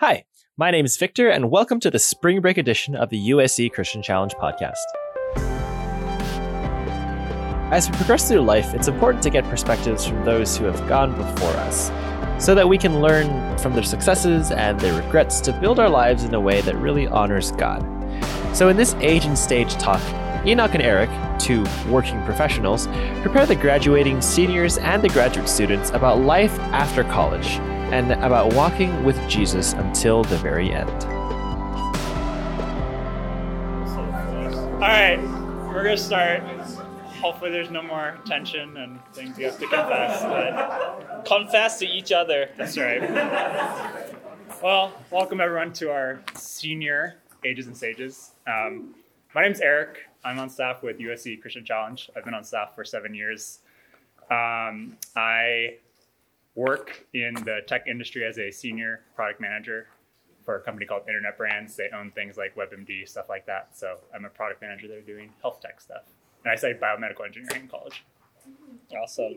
Hi, my name is Victor, and welcome to the spring break edition of the USC Christian Challenge podcast. As we progress through life, it's important to get perspectives from those who have gone before us, so that we can learn from their successes and their regrets to build our lives in a way that really honors God. So, in this age and stage talk, Enoch and Eric, two working professionals, prepare the graduating seniors and the graduate students about life after college and about walking with Jesus until the very end. All right, we're gonna start. Hopefully, there's no more tension and things you have to confess. But confess to each other. That's right. Well, welcome everyone to our senior Ages and Sages. Um, my name's Eric. I'm on staff with USC Christian Challenge. I've been on staff for seven years. Um, I work in the tech industry as a senior product manager for a company called Internet Brands. They own things like WebMD, stuff like that. So I'm a product manager there doing health tech stuff. And I studied biomedical engineering in college. Awesome.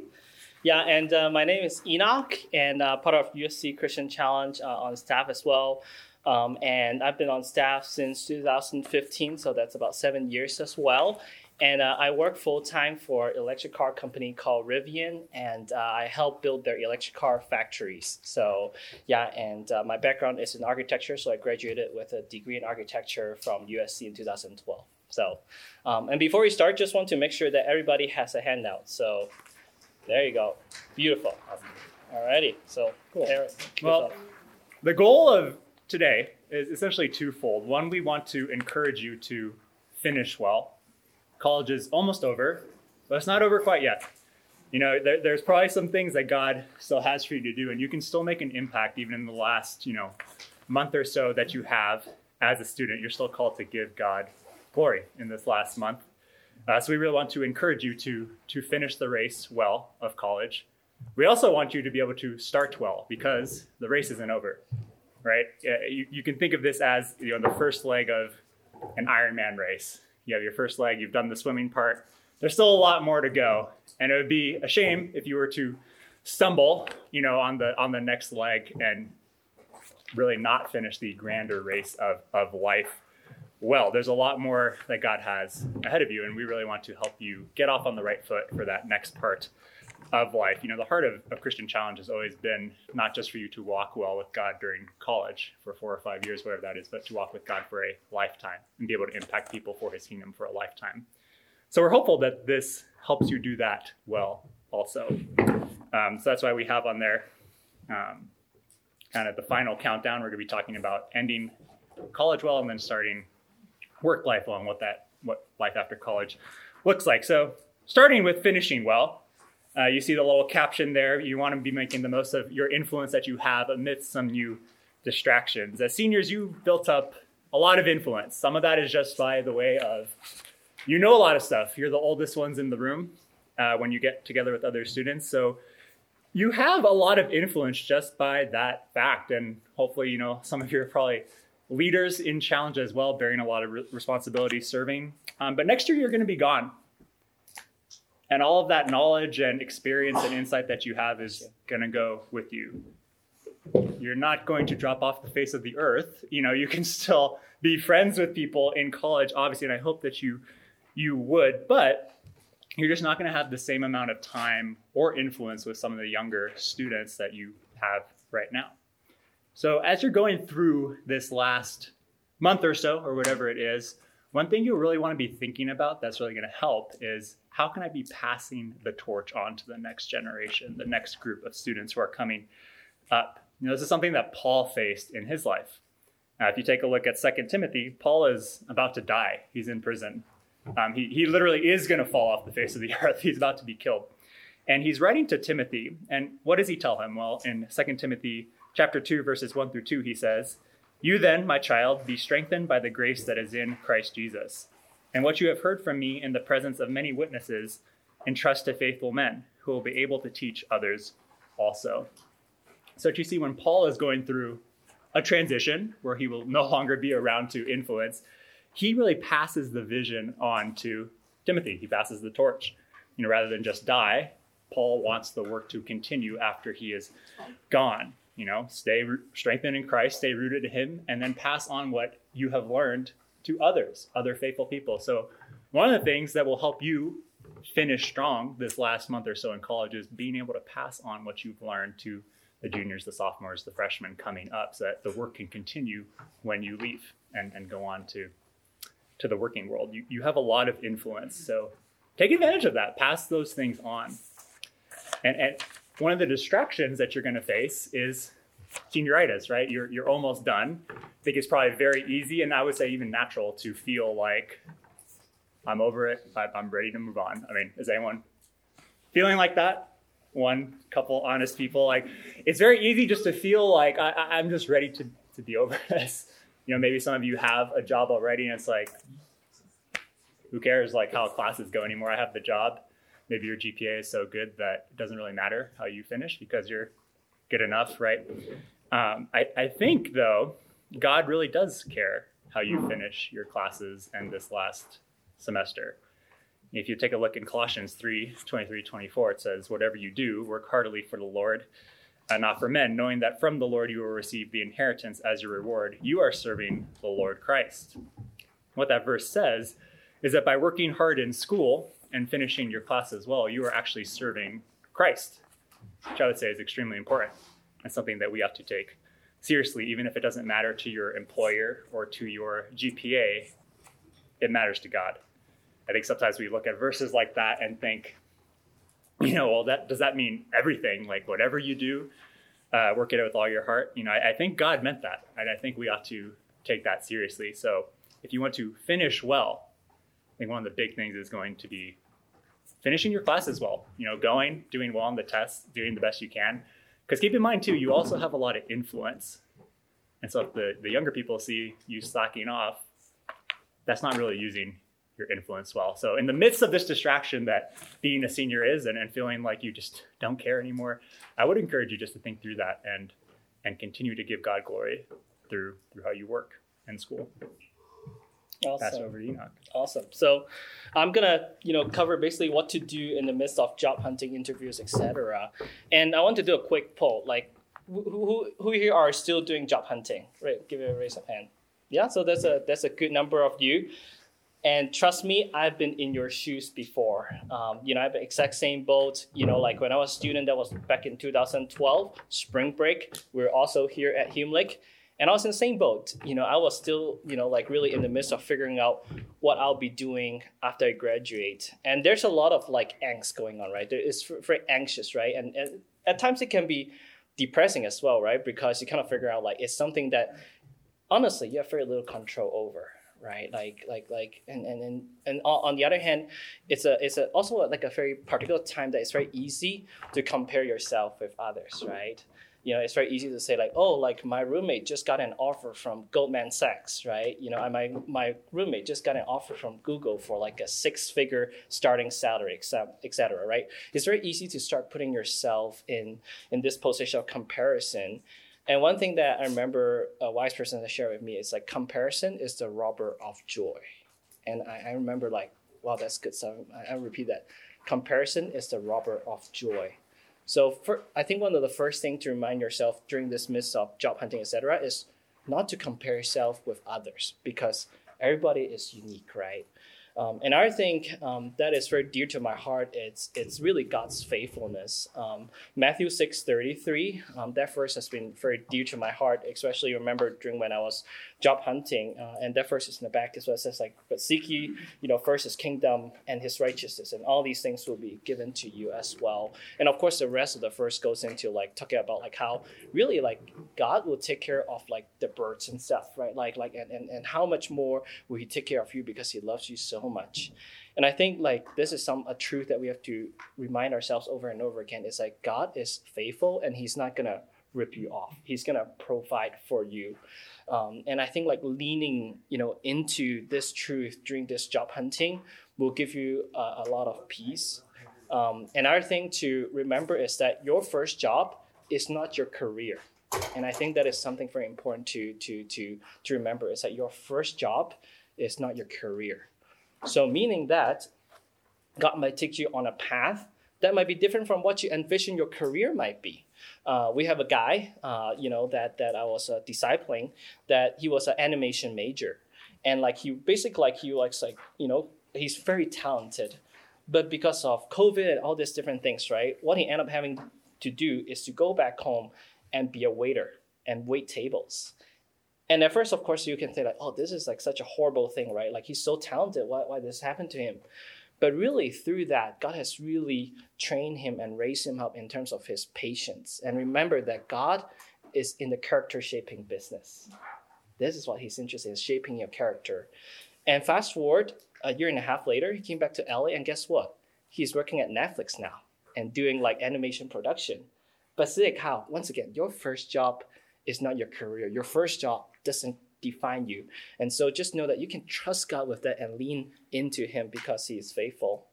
Yeah, and uh, my name is Enoch, and uh, part of USC Christian Challenge uh, on staff as well. Um, and I've been on staff since 2015, so that's about seven years as well. And uh, I work full time for electric car company called Rivian, and uh, I help build their electric car factories. So yeah, and uh, my background is in architecture, so I graduated with a degree in architecture from USC in 2012. So, um, and before we start, just want to make sure that everybody has a handout. So there you go, beautiful. Alrighty, so cool. Eric, well, the goal of today is essentially twofold. One, we want to encourage you to finish well college is almost over, but it's not over quite yet. You know, there, there's probably some things that God still has for you to do, and you can still make an impact even in the last, you know, month or so that you have as a student. You're still called to give God glory in this last month. Uh, so we really want to encourage you to to finish the race well of college. We also want you to be able to start well because the race isn't over, right? You, you can think of this as you know the first leg of an Ironman race you have your first leg, you've done the swimming part. There's still a lot more to go, and it would be a shame if you were to stumble, you know, on the on the next leg and really not finish the grander race of, of life well. There's a lot more that God has ahead of you, and we really want to help you get off on the right foot for that next part of life. You know, the heart of, of Christian Challenge has always been not just for you to walk well with God during college for four or five years, whatever that is, but to walk with God for a lifetime and be able to impact people for his kingdom for a lifetime. So we're hopeful that this helps you do that well also. Um, so that's why we have on there um, kind of the final countdown. We're going to be talking about ending college well and then starting work life well and what that what life after college looks like. So starting with finishing well, uh, you see the little caption there. You want to be making the most of your influence that you have amidst some new distractions. As seniors, you built up a lot of influence. Some of that is just by the way of you know a lot of stuff. You're the oldest ones in the room uh, when you get together with other students. So you have a lot of influence just by that fact. And hopefully, you know, some of you are probably leaders in challenge as well, bearing a lot of re- responsibility serving. Um, but next year, you're going to be gone and all of that knowledge and experience and insight that you have is going to go with you. You're not going to drop off the face of the earth. You know you can still be friends with people in college obviously and i hope that you you would but you're just not going to have the same amount of time or influence with some of the younger students that you have right now. So as you're going through this last month or so or whatever it is one thing you really want to be thinking about that's really going to help is how can I be passing the torch on to the next generation, the next group of students who are coming up? You know, this is something that Paul faced in his life. Uh, if you take a look at Second Timothy, Paul is about to die. He's in prison. Um, he, he literally is going to fall off the face of the earth. He's about to be killed. And he's writing to Timothy. And what does he tell him? Well, in Second Timothy chapter 2, verses 1 through 2, he says, You then, my child, be strengthened by the grace that is in Christ Jesus. And what you have heard from me in the presence of many witnesses, entrust to faithful men who will be able to teach others also. So, you see, when Paul is going through a transition where he will no longer be around to influence, he really passes the vision on to Timothy. He passes the torch. You know, rather than just die, Paul wants the work to continue after he is gone. You know, stay strengthened in Christ, stay rooted in Him, and then pass on what you have learned to others, other faithful people. So, one of the things that will help you finish strong this last month or so in college is being able to pass on what you've learned to the juniors, the sophomores, the freshmen coming up so that the work can continue when you leave and, and go on to to the working world. You, you have a lot of influence. So take advantage of that. Pass those things on. And, and one of the distractions that you're going to face is senioritis, right? You're, you're almost done. I think it's probably very easy and I would say even natural to feel like I'm over it. I'm ready to move on. I mean, is anyone feeling like that? One couple honest people. Like, it's very easy just to feel like I, am just ready to, to be over this. You know, maybe some of you have a job already and it's like, who cares like how classes go anymore? I have the job. Maybe your GPA is so good that it doesn't really matter how you finish because you're good enough, right? Um, I, I think though, God really does care how you finish your classes and this last semester. If you take a look in Colossians 3 23 24, it says, Whatever you do, work heartily for the Lord and not for men, knowing that from the Lord you will receive the inheritance as your reward. You are serving the Lord Christ. What that verse says is that by working hard in school and finishing your classes well, you are actually serving Christ, which I would say is extremely important and something that we have to take seriously, even if it doesn't matter to your employer or to your GPA, it matters to God. I think sometimes we look at verses like that and think, you know, well, that does that mean everything? Like whatever you do, uh, work it out with all your heart. You know, I, I think God meant that, and I think we ought to take that seriously. So, if you want to finish well, I think one of the big things is going to be finishing your classes well. You know, going, doing well on the tests, doing the best you can. Because keep in mind too, you also have a lot of influence. And so if the, the younger people see you slacking off, that's not really using your influence well. So in the midst of this distraction that being a senior is and, and feeling like you just don't care anymore, I would encourage you just to think through that and and continue to give God glory through through how you work in school. Awesome. Pass over to Enoch. Awesome. So I'm gonna, you know, cover basically what to do in the midst of job hunting interviews, etc. And I want to do a quick poll. Like, who, who, who here are still doing job hunting? Right. Give it a raise of hand. Yeah. So that's a that's a good number of you. And trust me, I've been in your shoes before. Um, you know, I have the exact same boat. You know, like when I was a student, that was back in 2012, spring break. We are also here at Hume Lake. And I was in the same boat. You know, I was still, you know, like really in the midst of figuring out what I'll be doing after I graduate. And there's a lot of like angst going on, right? It's very anxious, right? And, and at times it can be depressing as well, right? Because you kind of figure out like it's something that honestly you have very little control over right like like like and and and, and on the other hand it's a it's a also like a very particular time that it's very easy to compare yourself with others right you know it's very easy to say like oh like my roommate just got an offer from goldman sachs right you know my my roommate just got an offer from google for like a six figure starting salary etc right it's very easy to start putting yourself in in this position of comparison and one thing that I remember a wise person that shared with me is like comparison is the robber of joy. And I, I remember like, wow, that's good stuff. I, I repeat that. Comparison is the robber of joy. So for, I think one of the first things to remind yourself during this midst of job hunting, etc., is not to compare yourself with others because everybody is unique, right? Um, and I think um, that is very dear to my heart. It's it's really God's faithfulness. Um, Matthew six thirty three. Um, that verse has been very dear to my heart, especially remember during when I was job hunting. Uh, and that verse is in the back as well. It says like, "But seek ye, you know, first His kingdom and His righteousness, and all these things will be given to you as well." And of course, the rest of the verse goes into like talking about like how really like God will take care of like the birds and stuff, right? Like like and and, and how much more will He take care of you because He loves you so much. And I think like this is some a truth that we have to remind ourselves over and over again. It's like God is faithful and He's not gonna rip you off. He's gonna provide for you. Um, and I think like leaning, you know, into this truth during this job hunting will give you a, a lot of peace. Um, another thing to remember is that your first job is not your career. And I think that is something very important to, to, to, to remember is that your first job is not your career. So, meaning that God might take you on a path that might be different from what you envision your career might be. Uh, we have a guy, uh, you know, that that I was uh, discipling, that he was an animation major, and like he basically like he likes like you know he's very talented, but because of COVID and all these different things, right? What he ended up having to do is to go back home and be a waiter and wait tables. And at first, of course, you can say like, oh, this is like such a horrible thing, right? Like he's so talented. Why, why this happened to him? But really, through that, God has really trained him and raised him up in terms of his patience. And remember that God is in the character shaping business. This is what he's interested in, shaping your character. And fast forward a year and a half later, he came back to LA, and guess what? He's working at Netflix now and doing like animation production. But Sick, how? Once again, your first job is not your career. Your first job doesn't define you. And so just know that you can trust God with that and lean into Him because He is faithful.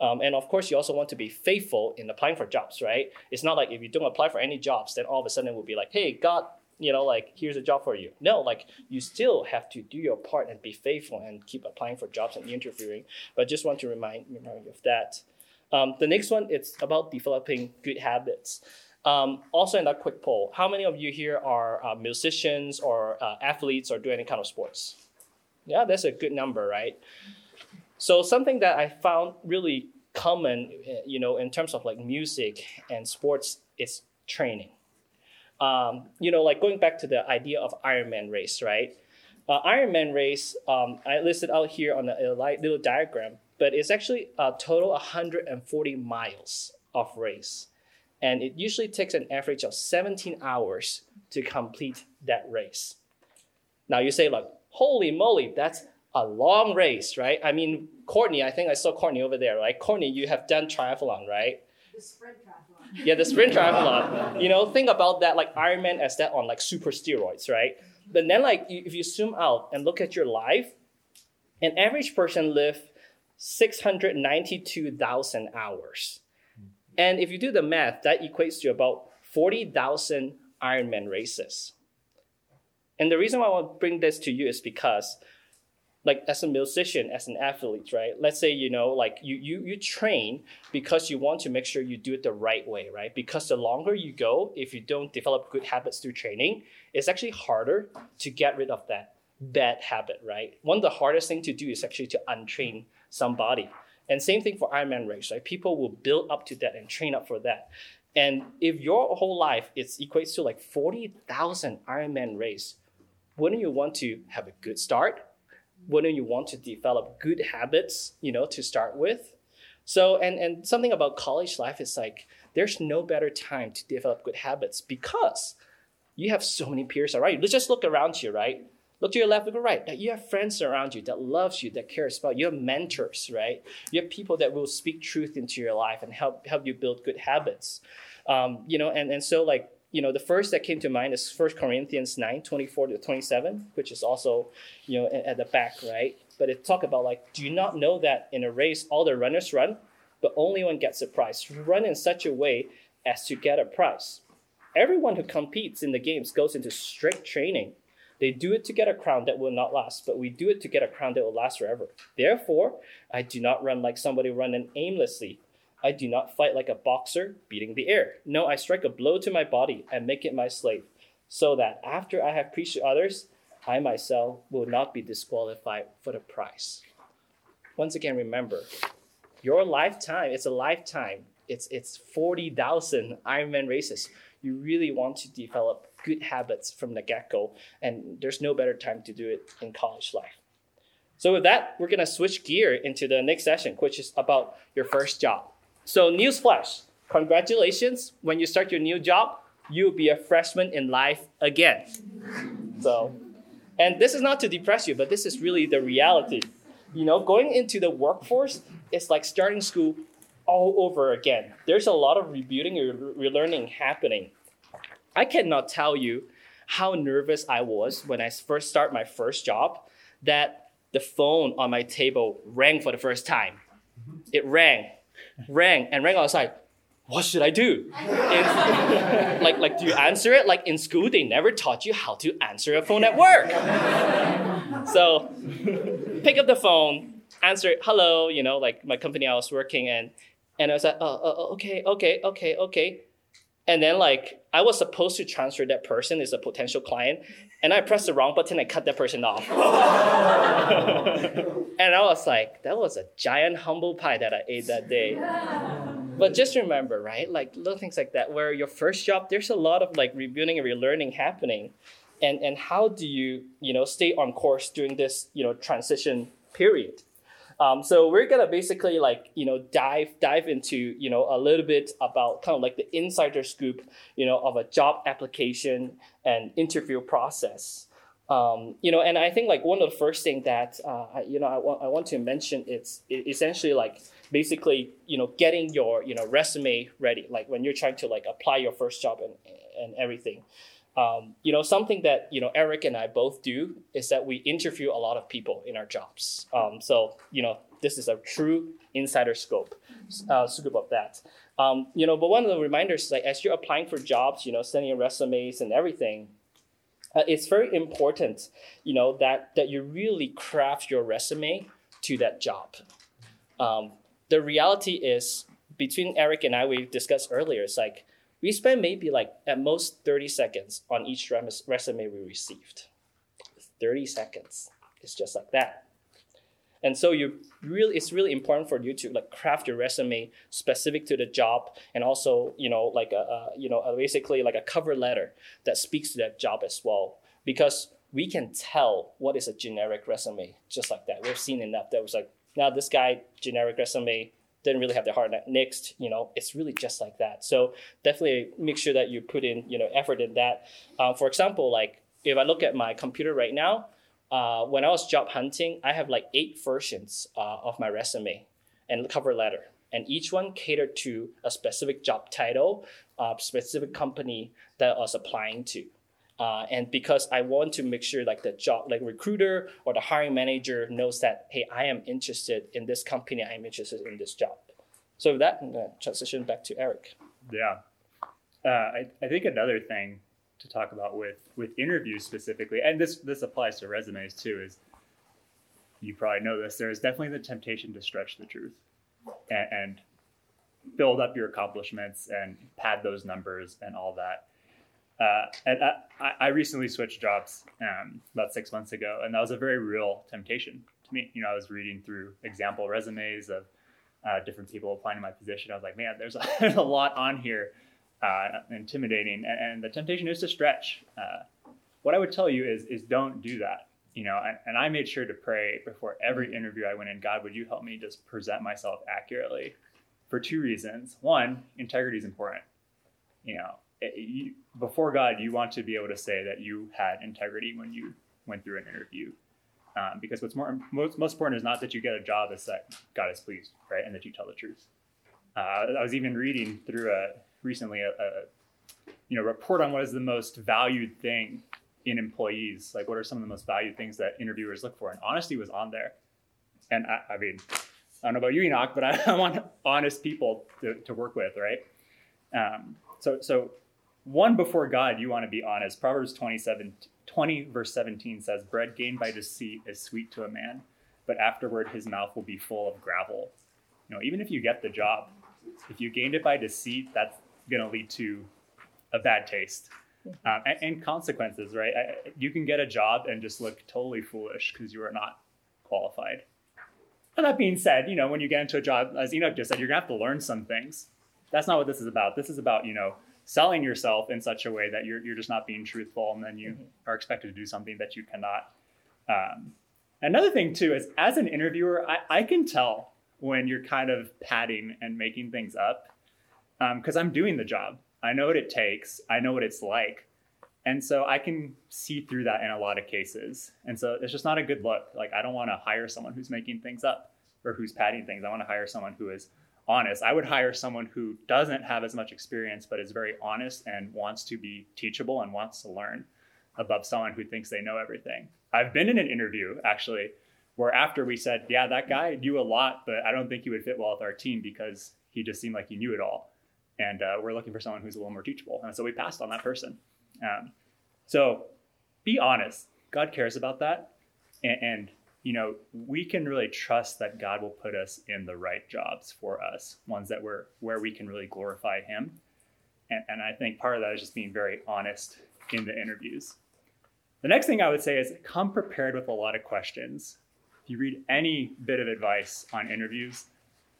Um, and of course, you also want to be faithful in applying for jobs, right? It's not like if you don't apply for any jobs, then all of a sudden it will be like, hey, God, you know, like here's a job for you. No, like you still have to do your part and be faithful and keep applying for jobs and interviewing. But just want to remind, remind you of that. Um, the next one, it's about developing good habits. Um, also, in that quick poll, how many of you here are uh, musicians or uh, athletes or do any kind of sports? Yeah, that's a good number, right? So something that I found really common, you know, in terms of like music and sports is training. Um, you know, like going back to the idea of Ironman race, right? Uh, Ironman race, um, I listed out here on a, a little diagram, but it's actually a total 140 miles of race and it usually takes an average of 17 hours to complete that race. Now you say like, holy moly, that's a long race, right? I mean, Courtney, I think I saw Courtney over there, right? Courtney, you have done triathlon, right? The sprint triathlon. Yeah, the sprint triathlon. You know, think about that like Ironman as that on like super steroids, right? But then like if you zoom out and look at your life, an average person lives 692,000 hours. And if you do the math, that equates to about 40,000 Ironman races. And the reason why I want to bring this to you is because, like, as a musician, as an athlete, right? Let's say, you know, like you, you, you train because you want to make sure you do it the right way, right? Because the longer you go, if you don't develop good habits through training, it's actually harder to get rid of that bad habit, right? One of the hardest thing to do is actually to untrain somebody. And same thing for Ironman race, right? People will build up to that and train up for that. And if your whole life is equates to like 40,000 Ironman race, wouldn't you want to have a good start? Wouldn't you want to develop good habits, you know, to start with? So, and, and something about college life is like, there's no better time to develop good habits because you have so many peers around you. Let's just look around you, right? Look to your left, look to your right. That you have friends around you that loves you, that cares about you. You have mentors, right? You have people that will speak truth into your life and help help you build good habits. Um, you know, and, and so like you know, the first that came to mind is 1 Corinthians 9, 24 to 27, which is also, you know, at the back, right? But it talk about like, do you not know that in a race all the runners run, but only one gets a prize? Run in such a way as to get a prize. Everyone who competes in the games goes into strict training they do it to get a crown that will not last, but we do it to get a crown that will last forever. Therefore, I do not run like somebody running aimlessly. I do not fight like a boxer beating the air. No, I strike a blow to my body and make it my slave, so that after I have preached to others, I myself will not be disqualified for the prize. Once again, remember, your lifetime, it's a lifetime. It's, it's 40,000 Ironman races. You really want to develop good habits from the get go. And there's no better time to do it in college life. So, with that, we're going to switch gear into the next session, which is about your first job. So, newsflash congratulations. When you start your new job, you'll be a freshman in life again. So, and this is not to depress you, but this is really the reality. You know, going into the workforce is like starting school all over again. There's a lot of rebuilding or relearning happening. I cannot tell you how nervous I was when I first started my first job that the phone on my table rang for the first time. Mm-hmm. It rang, rang, and rang outside. What should I do? In, like, like, do you answer it? Like in school, they never taught you how to answer a phone at work. so, pick up the phone, answer it. Hello, you know, like my company I was working in, and I was like, oh, oh, oh okay, okay, okay, okay And then like I was supposed to transfer that person as a potential client, and I pressed the wrong button and cut that person off. and I was like, that was a giant humble pie that I ate that day. But just remember, right? Like little things like that, where your first job, there's a lot of like rebuilding and relearning happening. And and how do you, you know, stay on course during this, you know, transition period? Um, so we're gonna basically like you know dive dive into you know a little bit about kind of like the insider scoop you know of a job application and interview process. Um, you know, and I think like one of the first thing that uh, you know I want I want to mention it's essentially like basically you know getting your you know resume ready like when you're trying to like apply your first job and and everything. Um, you know, something that you know Eric and I both do is that we interview a lot of people in our jobs. Um, so you know, this is a true insider scope, uh, scoop of that. Um, you know, but one of the reminders like as you're applying for jobs, you know, sending resumes and everything, uh, it's very important, you know, that that you really craft your resume to that job. Um, the reality is, between Eric and I, we discussed earlier, it's like we spend maybe like at most 30 seconds on each resume we received. 30 seconds. It's just like that. And so you really it's really important for you to like craft your resume specific to the job and also, you know, like a, a you know, a basically like a cover letter that speaks to that job as well because we can tell what is a generic resume just like that. We've seen enough that was like now this guy generic resume didn't really have the hard next you know it's really just like that. So definitely make sure that you put in you know effort in that. Uh, for example like if i look at my computer right now uh, when i was job hunting i have like eight versions uh, of my resume and cover letter. And each one catered to a specific job title a specific company that i was applying to uh, and because I want to make sure like the job, like recruiter or the hiring manager knows that, hey, I am interested in this company. I am interested in this job. So with that, I'm transition back to Eric. Yeah. Uh, I, I think another thing to talk about with, with interviews specifically, and this, this applies to resumes too, is you probably know this, there is definitely the temptation to stretch the truth and, and build up your accomplishments and pad those numbers and all that uh, and I, I, recently switched jobs um, about six months ago, and that was a very real temptation to me. You know, I was reading through example resumes of uh, different people applying to my position. I was like, man, there's a, there's a lot on here, uh, intimidating, and, and, the temptation is to stretch. Uh, what I would tell you is is don't do that. You know, and, and I made sure to pray before every interview I went in. God, would you help me just present myself accurately? For two reasons. One, integrity is important. You know, you, before God, you want to be able to say that you had integrity when you went through an interview. Um, because what's more most, most important is not that you get a job, it's that God is pleased, right, and that you tell the truth. Uh, I was even reading through a recently a, a, you know report on what is the most valued thing in employees. Like, what are some of the most valued things that interviewers look for? And honesty was on there. And I, I mean, I don't know about you, Enoch, but I, I want honest people to, to work with, right? Um, so, so one before God, you want to be honest. Proverbs 27, 20, verse 17 says, Bread gained by deceit is sweet to a man, but afterward his mouth will be full of gravel. You know, even if you get the job, if you gained it by deceit, that's going to lead to a bad taste um, and, and, consequences, right? I, you can get a job and just look totally foolish because you are not qualified. And that being said, you know, when you get into a job, as Enoch just said, you're going to have to learn some things. That's not what this is about. This is about, you know, selling yourself in such a way that you're, you're just not being truthful and then you mm-hmm. are expected to do something that you cannot. Um, another thing too is as an interviewer, I, I can tell when you're kind of padding and making things up because um, I'm doing the job. I know what it takes. I know what it's like. And so I can see through that in a lot of cases. And so it's just not a good look. Like I don't want to hire someone who's making things up or who's padding things. I want to hire someone who is honest. I would hire someone who doesn't have as much experience, but is very honest and wants to be teachable and wants to learn above someone who thinks they know everything. I've been in an interview actually where after we said, yeah, that guy knew a lot, but I don't think he would fit well with our team because he just seemed like he knew it all. And uh, we're looking for someone who's a little more teachable. And so we passed on that person. Um, so be honest. God cares about that. And, and you know, we can really trust that God will put us in the right jobs for us, ones that we're where we can really glorify Him. And, and I think part of that is just being very honest in the interviews. The next thing I would say is come prepared with a lot of questions. If you read any bit of advice on interviews,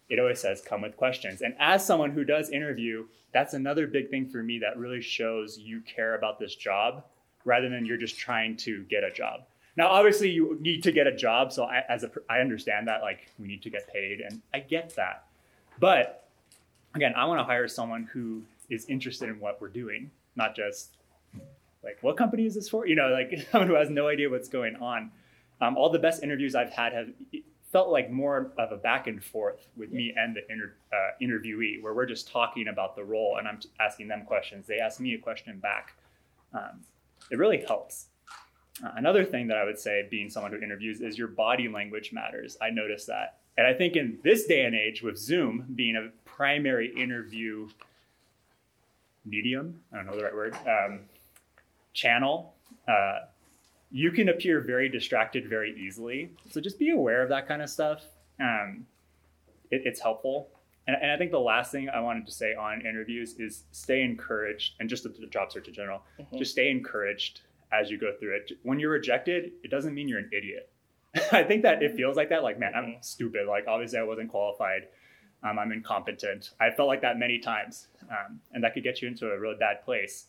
it always says come with questions. And as someone who does interview, that's another big thing for me that really shows you care about this job rather than you're just trying to get a job. Now, obviously, you need to get a job, so I, as a, I understand that, like we need to get paid, and I get that. But again, I want to hire someone who is interested in what we're doing, not just like what company is this for? You know, like someone who has no idea what's going on. Um, all the best interviews I've had have felt like more of a back and forth with me and the inter, uh, interviewee, where we're just talking about the role and I'm asking them questions. They ask me a question back. Um, it really helps. Uh, another thing that I would say, being someone who interviews, is your body language matters. I noticed that. And I think in this day and age, with Zoom being a primary interview medium, I don't know the right word, um, channel, uh, you can appear very distracted very easily. So just be aware of that kind of stuff. Um, it, it's helpful. And, and, I think the last thing I wanted to say on interviews is stay encouraged, and just the job search in general, mm-hmm. just stay encouraged as you go through it. When you're rejected, it doesn't mean you're an idiot. I think that it feels like that. Like, man, I'm mm-hmm. stupid. Like, obviously, I wasn't qualified. Um, I'm incompetent. I felt like that many times, um, and that could get you into a really bad place.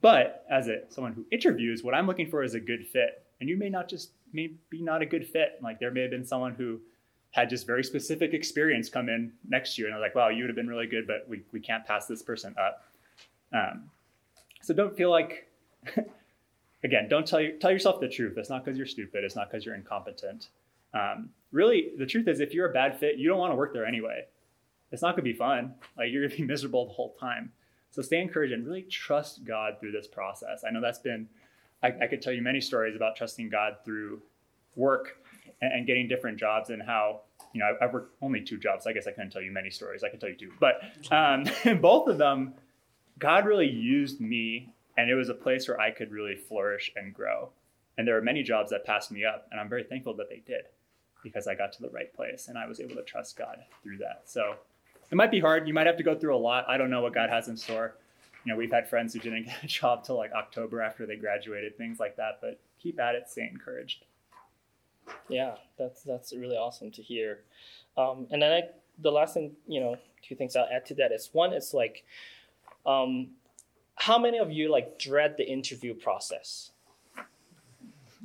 But as a someone who interviews, what I'm looking for is a good fit. And you may not just may be not a good fit. Like there may have been someone who had just very specific experience come in next year, and I was like, wow, you would have been really good, but we, we can't pass this person up. Um, so don't feel like again, don't tell you tell yourself the truth. It's not because you're stupid. It's not because you're incompetent. Um, really, the truth is, if you're a bad fit, you don't want to work there anyway. It's not going to be fun. Like you're going to be miserable the whole time. So stay encouraged and really trust God through this process. I know that's been, I, I could tell you many stories about trusting God through work and, and getting different jobs and how, you know, I've, I've worked only two jobs. I guess I couldn't tell you many stories. I could tell you two. But um, both of them, God really used me and it was a place where I could really flourish and grow. And there were many jobs that passed me up, and I'm very thankful that they did because I got to the right place and I was able to trust God through that. So it might be hard. You might have to go through a lot. I don't know what God has in store. You know, we've had friends who didn't get a job till like October after they graduated, things like that. But keep at it, stay encouraged. Yeah, that's that's really awesome to hear. Um, and then I, the last thing, you know, two things I'll add to that is one, it's like, um, how many of you like dread the interview process?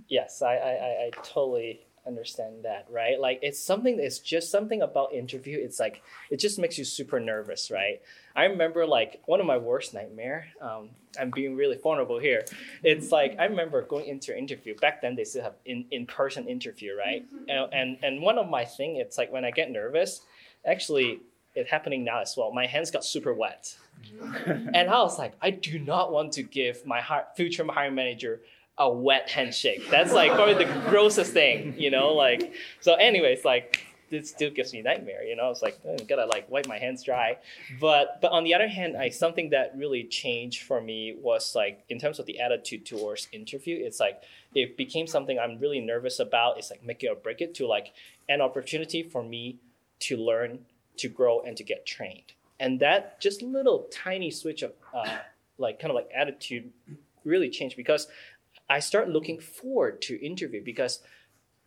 Yes, I, I, I totally understand that, right? Like it's something it's just something about interview. It's like it just makes you super nervous, right? I remember like one of my worst nightmare. Um, I'm being really vulnerable here. It's like I remember going into an interview. Back then they still have in in person interview, right? And, and and one of my thing, it's like when I get nervous, actually it's happening now as well. My hands got super wet. and I was like, I do not want to give my future hiring manager a wet handshake. That's like probably the grossest thing, you know. Like so. Anyways, like it still gives me nightmare. You know, it's like oh, gotta like wipe my hands dry. But but on the other hand, I something that really changed for me was like in terms of the attitude towards interview. It's like it became something I'm really nervous about. It's like make it or break it to like an opportunity for me to learn, to grow, and to get trained. And that just little tiny switch of uh, like kind of like attitude really changed because I start looking forward to interview because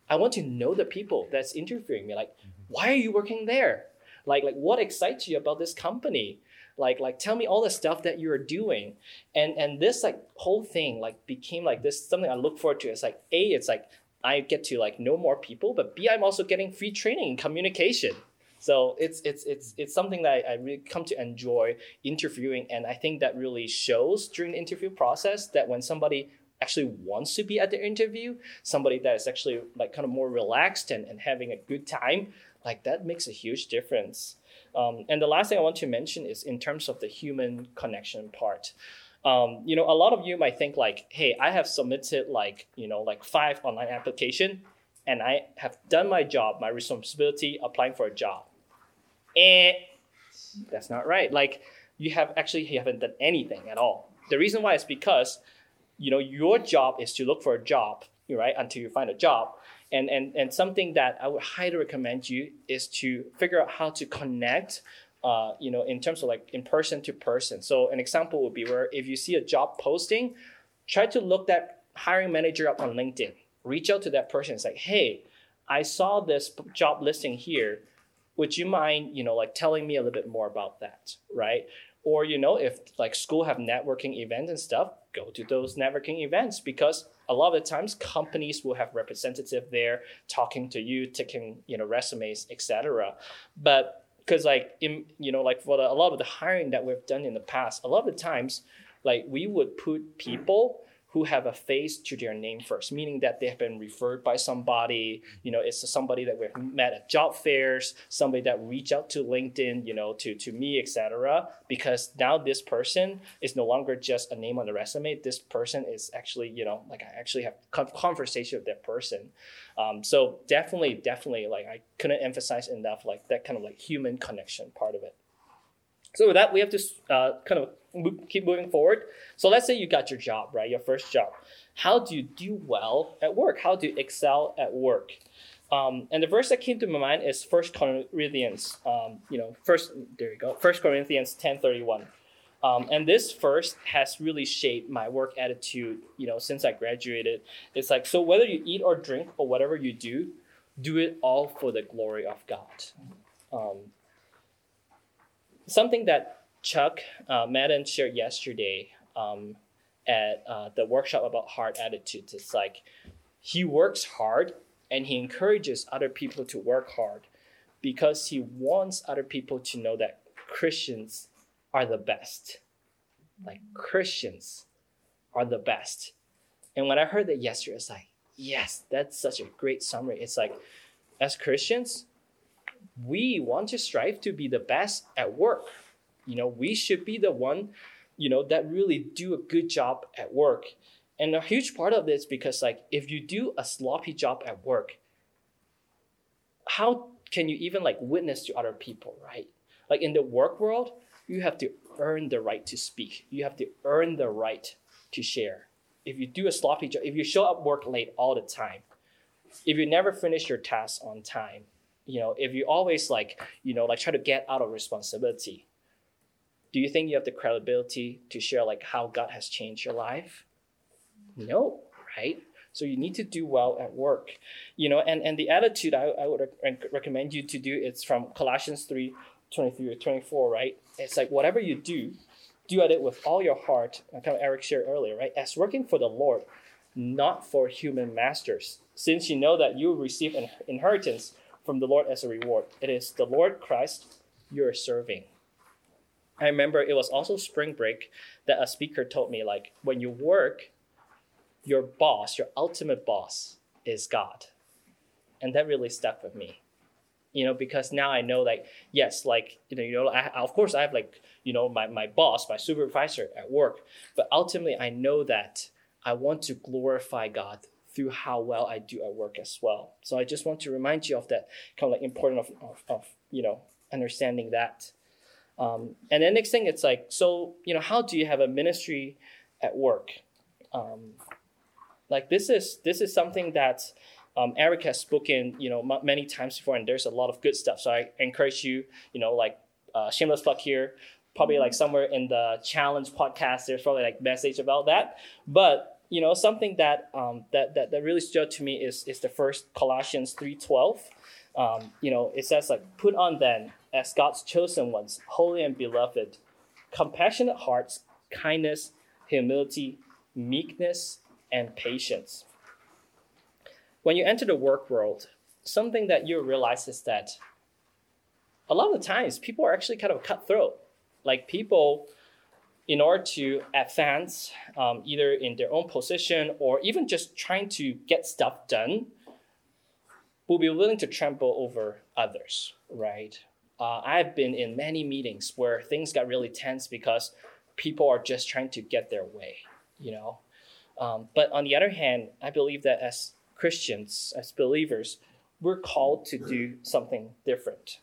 I want to know the people that's interviewing me. Like, mm-hmm. why are you working there? Like, like what excites you about this company? Like, like tell me all the stuff that you're doing. And and this like whole thing like became like this something I look forward to. It's like A, it's like I get to like know more people, but B, I'm also getting free training in communication. So it's it's it's it's something that I, I really come to enjoy interviewing, and I think that really shows during the interview process that when somebody actually wants to be at the interview, somebody that is actually like kind of more relaxed and, and having a good time, like that makes a huge difference. Um, and the last thing I want to mention is in terms of the human connection part. Um, you know, a lot of you might think like, hey, I have submitted like, you know, like five online application and I have done my job, my responsibility applying for a job. And that's not right. Like you have actually you haven't done anything at all. The reason why is because you know your job is to look for a job right until you find a job and and and something that i would highly recommend you is to figure out how to connect uh, you know, in terms of like in person to person. So an example would be where if you see a job posting, try to look that hiring manager up on LinkedIn. Reach out to that person. It's like, hey, I saw this job listing here. Would you mind, you know, like telling me a little bit more about that, right? Or you know, if like school have networking events and stuff, go to those networking events because a lot of the times companies will have representative there talking to you, taking you know resumes, etc. But because like in you know like for the, a lot of the hiring that we've done in the past, a lot of the times like we would put people who have a face to their name first, meaning that they have been referred by somebody. You know, it's somebody that we've met at job fairs, somebody that reached out to LinkedIn, you know, to to me, etc. Because now this person is no longer just a name on the resume. This person is actually, you know, like I actually have conversation with that person. Um, so definitely, definitely, like I couldn't emphasize enough, like that kind of like human connection part of it. So with that, we have to uh, kind of keep moving forward. So let's say you got your job, right? Your first job. How do you do well at work? How do you excel at work? Um, and the verse that came to my mind is First Corinthians. Um, you know, first there you go. First Corinthians ten thirty one. Um, and this verse has really shaped my work attitude. You know, since I graduated, it's like so whether you eat or drink or whatever you do, do it all for the glory of God. Um, something that Chuck uh, Madden shared yesterday um, at uh, the workshop about hard attitudes. It's like he works hard and he encourages other people to work hard because he wants other people to know that Christians are the best. Like Christians are the best. And when I heard that yesterday, it's like, yes, that's such a great summary. It's like, as Christians, we want to strive to be the best at work you know, we should be the one, you know, that really do a good job at work. And a huge part of this because like if you do a sloppy job at work, how can you even like witness to other people, right? Like in the work world, you have to earn the right to speak. You have to earn the right to share. If you do a sloppy job, if you show up work late all the time, if you never finish your tasks on time, you know, if you always like, you know, like try to get out of responsibility, do you think you have the credibility to share like how God has changed your life? No, right? So you need to do well at work, you know. And and the attitude I, I would recommend you to do it's from Colossians 3, 23 or 24, right? It's like whatever you do, do at it with all your heart. Kind of Eric shared earlier, right? As working for the Lord, not for human masters, since you know that you receive an inheritance from the Lord as a reward. It is the Lord Christ you are serving. I remember it was also spring break that a speaker told me like when you work, your boss, your ultimate boss is God. And that really stuck with me. You know, because now I know like yes, like you know, you know, I, of course I have like, you know, my, my boss, my supervisor at work, but ultimately I know that I want to glorify God through how well I do at work as well. So I just want to remind you of that kind of like important of, of, of you know, understanding that. Um, and then next thing, it's like, so, you know, how do you have a ministry at work? Um, like this is this is something that um, Eric has spoken, you know, m- many times before, and there's a lot of good stuff. So I encourage you, you know, like uh, shameless plug here, probably like somewhere in the challenge podcast, there's probably like message about that. But you know, something that um, that, that that really stood out to me is is the first Colossians three twelve. Um, you know, it says like, put on then as God's chosen ones, holy and beloved, compassionate hearts, kindness, humility, meekness, and patience. When you enter the work world, something that you realize is that a lot of the times people are actually kind of cutthroat. Like people, in order to advance, um, either in their own position or even just trying to get stuff done, will be willing to trample over others, right? Uh, I've been in many meetings where things got really tense because people are just trying to get their way, you know. Um, but on the other hand, I believe that as Christians, as believers, we're called to do something different.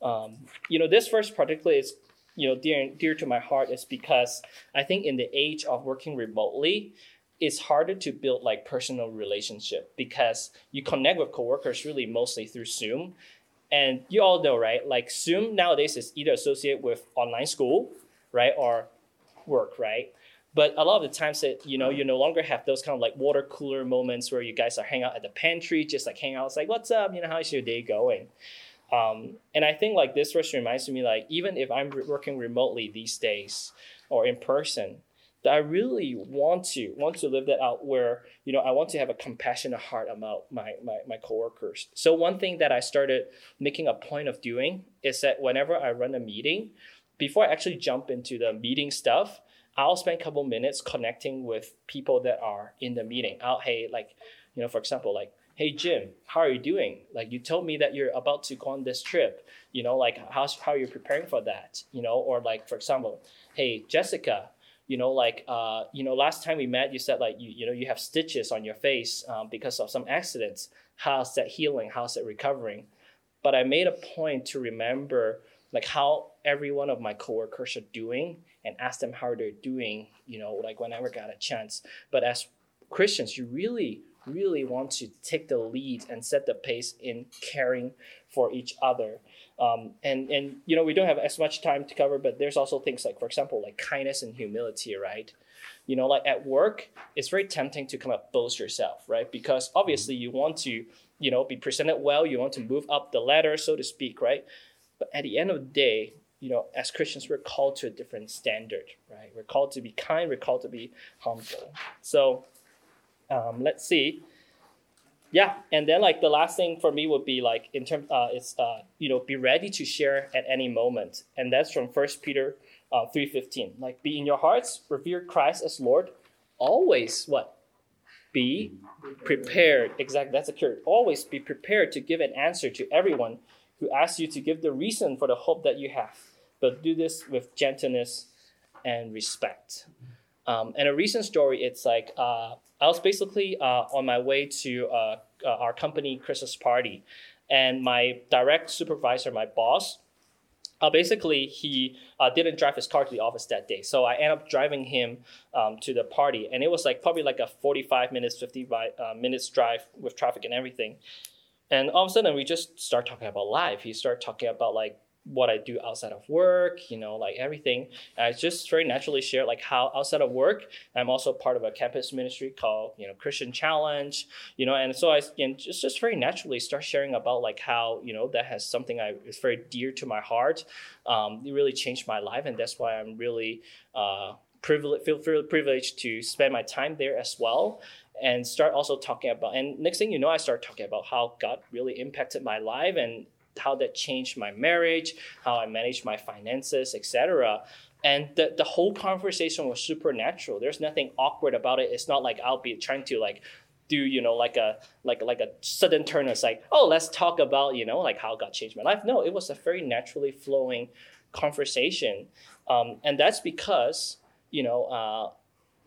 Um, you know, this verse particularly is, you know, dear dear to my heart is because I think in the age of working remotely, it's harder to build like personal relationship because you connect with coworkers really mostly through Zoom And you all know, right? Like Zoom nowadays is either associated with online school, right, or work, right? But a lot of the times that you know you no longer have those kind of like water cooler moments where you guys are hanging out at the pantry, just like hang out. It's like, what's up? You know, how's your day going? Um, and I think like this verse reminds me like even if I'm working remotely these days or in person, that I really want to want to live that out where you know I want to have a compassionate heart about my, my my coworkers. So one thing that I started making a point of doing is that whenever I run a meeting, before I actually jump into the meeting stuff, I'll spend a couple minutes connecting with people that are in the meeting. I'll hey like you know for example like hey jim how are you doing like you told me that you're about to go on this trip you know like how's how are you preparing for that you know or like for example hey jessica you know like uh, you know last time we met you said like you, you know you have stitches on your face um, because of some accidents. How's that healing? How's that recovering? But i made a point to remember like how every one of my coworkers are doing and ask them how they're doing you know like whenever I got a chance. But as christians you really really want to take the lead and set the pace in caring for each other. Um, and and you know we don't have as much time to cover, but there's also things like, for example, like kindness and humility, right? You know, like at work, it's very tempting to come up boast yourself, right? Because obviously you want to, you know, be presented well, you want to move up the ladder, so to speak, right? But at the end of the day, you know, as Christians, we're called to a different standard, right? We're called to be kind, we're called to be humble. So um, let's see. Yeah, and then like the last thing for me would be like in terms, uh, it's uh, you know, be ready to share at any moment, and that's from First Peter uh, three fifteen. Like, be in your hearts, revere Christ as Lord. Always what? Be prepared. Exactly, that's a cure. Always be prepared to give an answer to everyone who asks you to give the reason for the hope that you have, but do this with gentleness and respect. Um, and a recent story, it's like uh, I was basically uh, on my way to uh, uh, our company Christmas party, and my direct supervisor, my boss, uh, basically he uh, didn't drive his car to the office that day, so I ended up driving him um, to the party, and it was like probably like a forty-five minutes, fifty uh, minutes drive with traffic and everything. And all of a sudden, we just start talking about life. He started talking about like what I do outside of work, you know, like everything. I just very naturally share like how outside of work, I'm also part of a campus ministry called, you know, Christian Challenge, you know, and so I and just, just very naturally start sharing about like how, you know, that has something I is very dear to my heart. Um, it really changed my life. And that's why I'm really uh, privileged, feel privileged to spend my time there as well and start also talking about and next thing you know i start talking about how god really impacted my life and how that changed my marriage, how I managed my finances, etc. And the, the whole conversation was supernatural. There's nothing awkward about it. It's not like I'll be trying to like do you know like a like like a sudden turn. It's like oh let's talk about you know like how God changed my life. No, it was a very naturally flowing conversation, um, and that's because you know. Uh,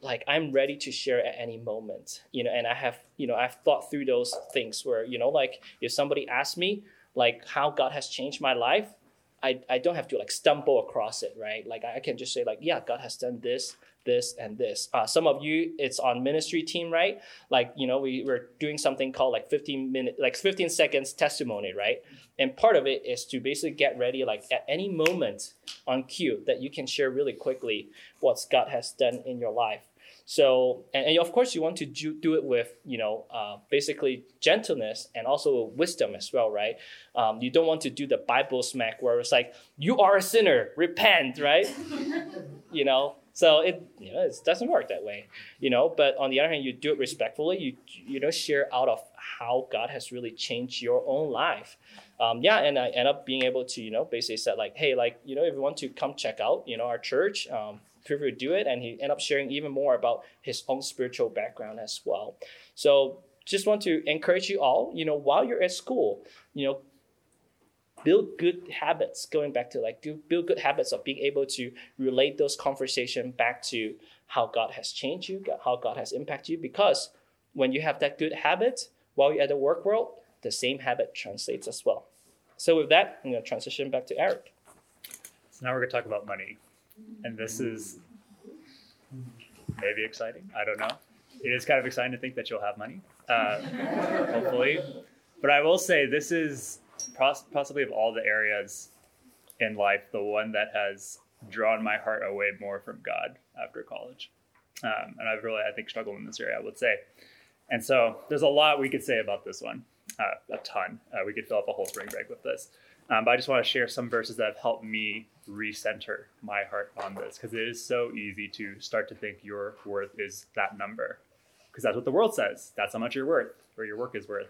like I'm ready to share at any moment, you know, and I have, you know, I've thought through those things where, you know, like if somebody asks me, like how God has changed my life, I, I don't have to like stumble across it, right? Like I can just say like, yeah, God has done this, this, and this. Uh, some of you, it's on ministry team, right? Like you know, we we're doing something called like 15 minute, like 15 seconds testimony, right? And part of it is to basically get ready, like at any moment on cue, that you can share really quickly what God has done in your life. So, and, and, of course, you want to do, do it with, you know, uh, basically gentleness and also wisdom as well, right? Um, you don't want to do the Bible smack where it's like, you are a sinner, repent, right? you know, so it, you know, it doesn't work that way, you know. But on the other hand, you do it respectfully. You, you know, share out of how God has really changed your own life. Um, yeah, and I end up being able to, you know, basically said like, hey, like, you know, if you want to come check out, you know, our church, um, to do it, and he ended up sharing even more about his own spiritual background as well. So just want to encourage you all, you know, while you're at school, you know, build good habits going back to like build good habits of being able to relate those conversation back to how god has changed you how god has impacted you because when you have that good habit while you're at the work world the same habit translates as well. So with that i'm going to transition back to eric. So now we're going to talk about money and this is maybe exciting. I don't know. It is kind of exciting to think that you'll have money, uh, hopefully. But I will say this is possibly of all the areas in life, the one that has drawn my heart away more from God after college. Um, and I've really, I think, struggled in this area, I would say. And so there's a lot we could say about this one, uh, a ton. Uh, we could fill up a whole spring break with this. Um, but I just want to share some verses that have helped me recenter my heart on this because it is so easy to start to think your worth is that number because that's what the world says. That's how much you're worth or your work is worth.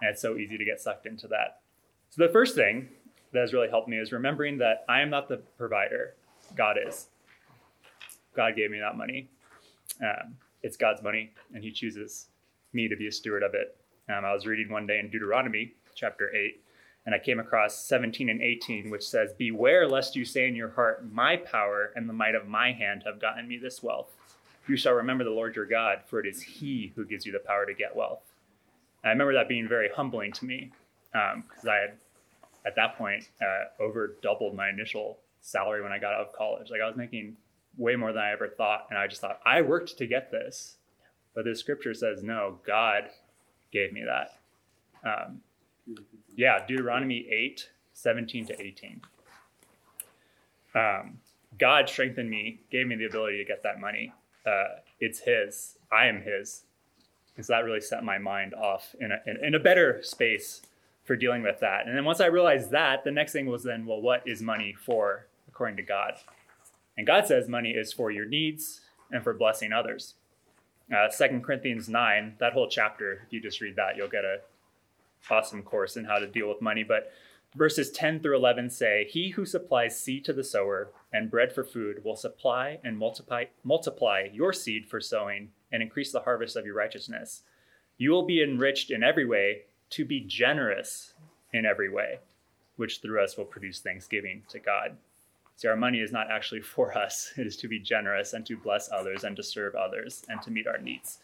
And it's so easy to get sucked into that. So the first thing that has really helped me is remembering that I am not the provider, God is. God gave me that money. Um, it's God's money, and He chooses me to be a steward of it. Um, I was reading one day in Deuteronomy chapter 8, and I came across 17 and 18, which says, Beware lest you say in your heart, My power and the might of my hand have gotten me this wealth. You shall remember the Lord your God, for it is He who gives you the power to get wealth. And I remember that being very humbling to me because um, I had, at that point, uh, over doubled my initial salary when I got out of college. Like I was making way more than I ever thought. And I just thought, I worked to get this. But the scripture says, no, God gave me that. Um, yeah, Deuteronomy 8, 17 to 18. Um, God strengthened me, gave me the ability to get that money. Uh, it's His. I am His. And so that really set my mind off in a, in, in a better space for dealing with that. And then once I realized that, the next thing was then, well, what is money for according to God? And God says money is for your needs and for blessing others. Uh, 2 Corinthians 9, that whole chapter, if you just read that, you'll get a awesome course in how to deal with money. But verses 10 through 11 say, He who supplies seed to the sower and bread for food will supply and multiply, multiply your seed for sowing and increase the harvest of your righteousness. You will be enriched in every way to be generous in every way, which through us will produce thanksgiving to God. See, our money is not actually for us, it is to be generous and to bless others and to serve others and to meet our needs.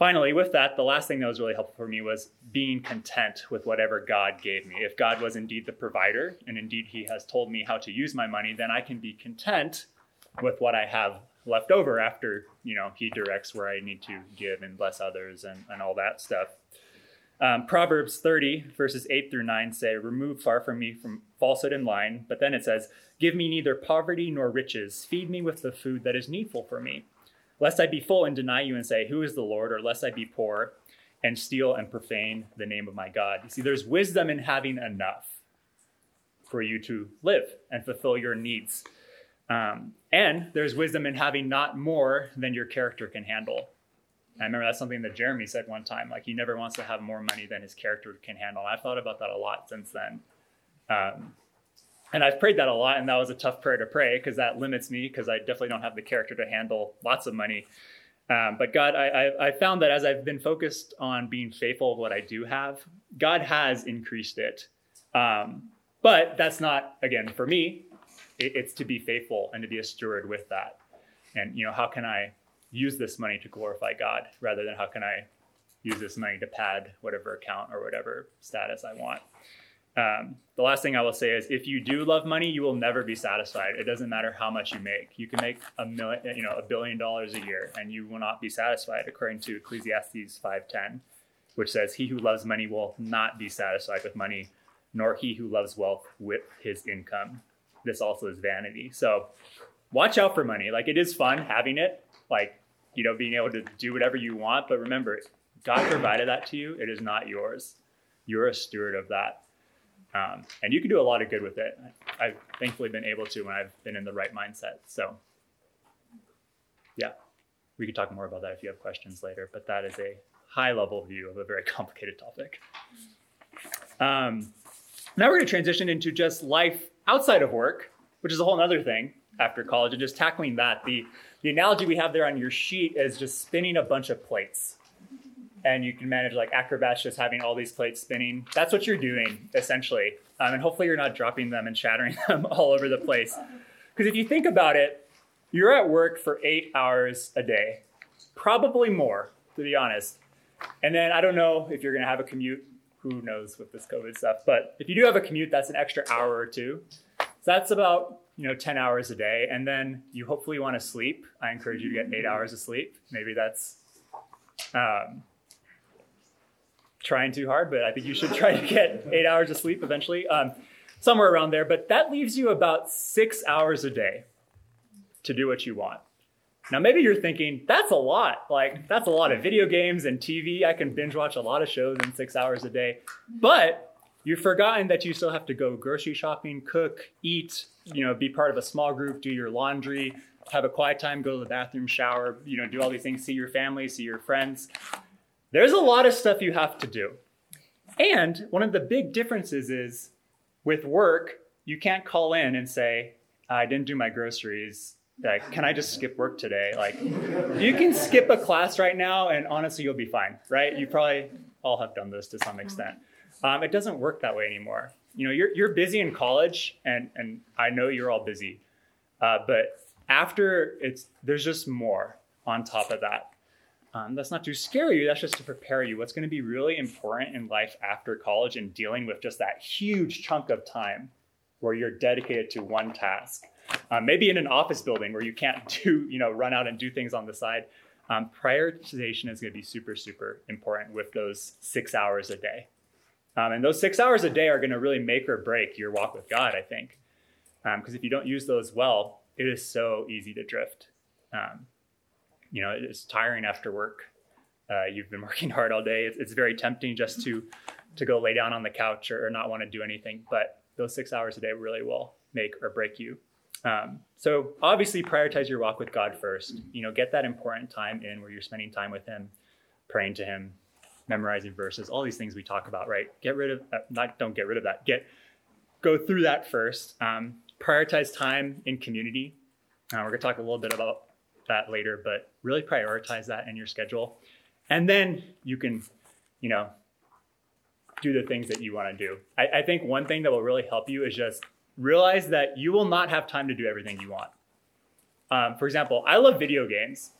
Finally, with that, the last thing that was really helpful for me was being content with whatever God gave me. If God was indeed the provider, and indeed He has told me how to use my money, then I can be content with what I have left over after you know He directs where I need to give and bless others and, and all that stuff. Um, Proverbs 30, verses 8 through 9 say, Remove far from me from falsehood and lying. But then it says, Give me neither poverty nor riches. Feed me with the food that is needful for me. Lest I be full and deny you and say, Who is the Lord? Or lest I be poor and steal and profane the name of my God. You see, there's wisdom in having enough for you to live and fulfill your needs. Um, and there's wisdom in having not more than your character can handle. I remember that's something that Jeremy said one time. Like he never wants to have more money than his character can handle. I've thought about that a lot since then. Um, and I've prayed that a lot, and that was a tough prayer to pray because that limits me because I definitely don't have the character to handle lots of money. Um, but God, I, I, I, found that as I've been focused on being faithful of what I do have, God has increased it. Um, but that's not, again, for me, it, it's to be faithful and to be a steward with that. And, you know, how can I use this money to glorify God rather than how can I use this money to pad whatever account or whatever status I want. Um, the last thing I will say is if you do love money, you will never be satisfied. It doesn't matter how much you make. You can make a million, you know, a billion dollars a year and you will not be satisfied according to Ecclesiastes 5:10, which says he who loves money will not be satisfied with money, nor he who loves wealth with his income. This also is vanity. So watch out for money. Like it is fun having it. Like you know, being able to do whatever you want. But remember, God provided that to you. It is not yours. You're a steward of that. Um, and you can do a lot of good with it. I've thankfully been able to when I've been in the right mindset. So, yeah, we could talk more about that if you have questions later, but that is a high level view of a very complicated topic. Um, now we're going to transition into just life outside of work, which is a whole other thing after college, and just tackling that. The the analogy we have there on your sheet is just spinning a bunch of plates. And you can manage like acrobats just having all these plates spinning. That's what you're doing essentially. Um, and hopefully you're not dropping them and shattering them all over the place. Because if you think about it, you're at work for eight hours a day, probably more, to be honest. And then I don't know if you're going to have a commute. Who knows with this COVID stuff? But if you do have a commute, that's an extra hour or two. So that's about you know 10 hours a day and then you hopefully want to sleep i encourage you to get eight hours of sleep maybe that's um, trying too hard, but I think you should try to get eight hours of sleep eventually, um, somewhere around there. But that leaves you about six hours a day to do what you want. Now, maybe you're thinking, that's a lot. Like, that's a lot of video games and TV. I can binge watch a lot of shows in six hours a day. But you've forgotten that you still have to go grocery shopping, cook, eat, you know, be part of a small group, do your laundry, have a quiet time, go to the bathroom, shower, you know, do all these things, see your family, see your friends. There's a lot of stuff you have to do. And one of the big differences is with work, you can't call in and say, I didn't do my groceries like, can I just skip work today? Like, you can skip a class right now, and honestly, you'll be fine, right? You probably all have done this to some extent. Um, it doesn't work that way anymore. You know, you're, you're busy in college, and, and I know you're all busy, uh, but after it's there's just more on top of that. Um, that's not to scare you. That's just to prepare you. What's going to be really important in life after college and dealing with just that huge chunk of time where you're dedicated to one task um, maybe in an office building where you can't do, you know, run out and do things on the side. Um, prioritization is going to be super, super important with those six hours a day. Um, and those six hours a day are going to really make or break your walk with God, I think. Because um, if you don't use those well, it is so easy to drift. Um, you know, it's tiring after work. Uh, you've been working hard all day. It's, it's, very tempting just to to go lay down on the couch or, or not want to do anything. But those six hours a day really will make or break you. Um, so obviously prioritize your walk with God first. You know, get that important time in where you're spending time with Him, praying to Him, memorizing verses, all these things we talk about, right? Get rid of uh, not don't get rid of that. Get go through that first. Um, prioritize time in community. Uh, we're gonna talk a little bit about that later, but really prioritize that in your schedule, and then you can, you know, do the things that you want to do. I, I think one thing that will really help you is just realize that you will not have time to do everything you want. Um, for example, I love video games.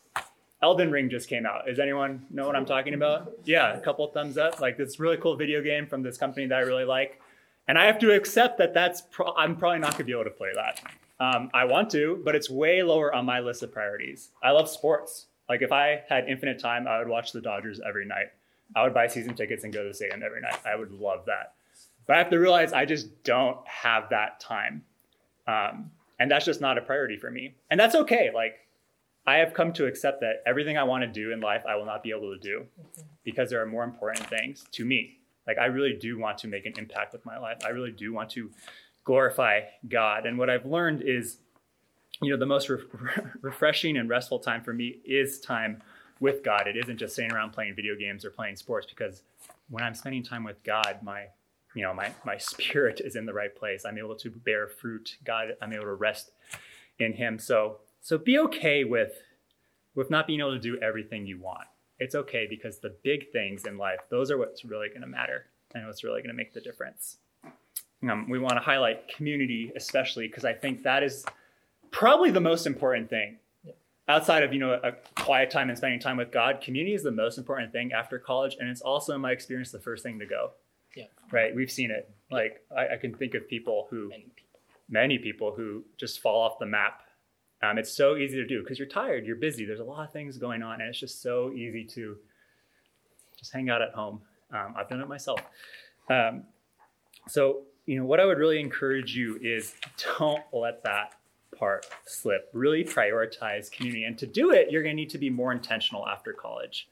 Elden Ring just came out. Does anyone know what I'm talking about? Yeah, a couple thumbs up. Like this really cool video game from this company that I really like, and I have to accept that that's pro- I'm probably not gonna be able to play that. Um, I want to, but it's way lower on my list of priorities. I love sports. Like if I had infinite time, I would watch the Dodgers every night. I would buy season tickets and go to the stadium every night. I would love that. But I have to realize I just don't have that time. Um, and that's just not a priority for me. And that's okay. Like, I have come to accept that everything I want to do in life, I will not be able to do because there are more important things to me. Like, I really do want to make an impact with my life. I really do want to glorify God. And what I've learned is, you know, the most re- refreshing and restful time for me is time with God. It isn't just sitting around playing video games or playing sports because when I'm spending time with God, my you know my my spirit is in the right place. I'm able to bear fruit. God i'm able to rest in him. So so be okay with with not being able to do everything you want. It's okay because the big things in life those are what's really going to matter and what's really going to make the difference um, we want to highlight community especially because i think that is probably the most important thing outside of you know a quiet time and spending time with god community is the most important thing after college and it's also in my experience the first thing to go yeah. Right. We've seen it. Like I, I can think of people who, Many people. many people who just fall off the map. Um, it's so easy to do because you're tired, you're busy. There's a lot of things going on, and it's just so easy to just hang out at home. Um, I've done it myself. Um, so you know what I would really encourage you is don't let that part slip. Really prioritize community, and to do it, you're going to need to be more intentional after college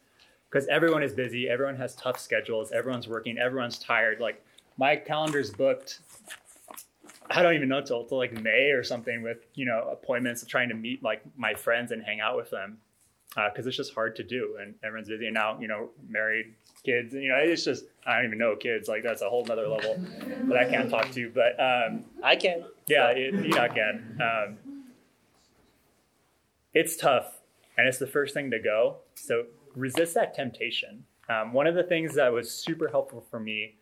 because everyone is busy, everyone has tough schedules, everyone's working, everyone's tired. Like my calendar's booked. I don't even know till, till like May or something with you know appointments trying to meet like my friends and hang out with them because uh, it's just hard to do and everyone's busy and now you know married kids you know it's just I don't even know kids like that's a whole nother level that I can't talk to but um, I can yeah it, you know I can um, it's tough and it's the first thing to go so resist that temptation. Um, one of the things that was super helpful for me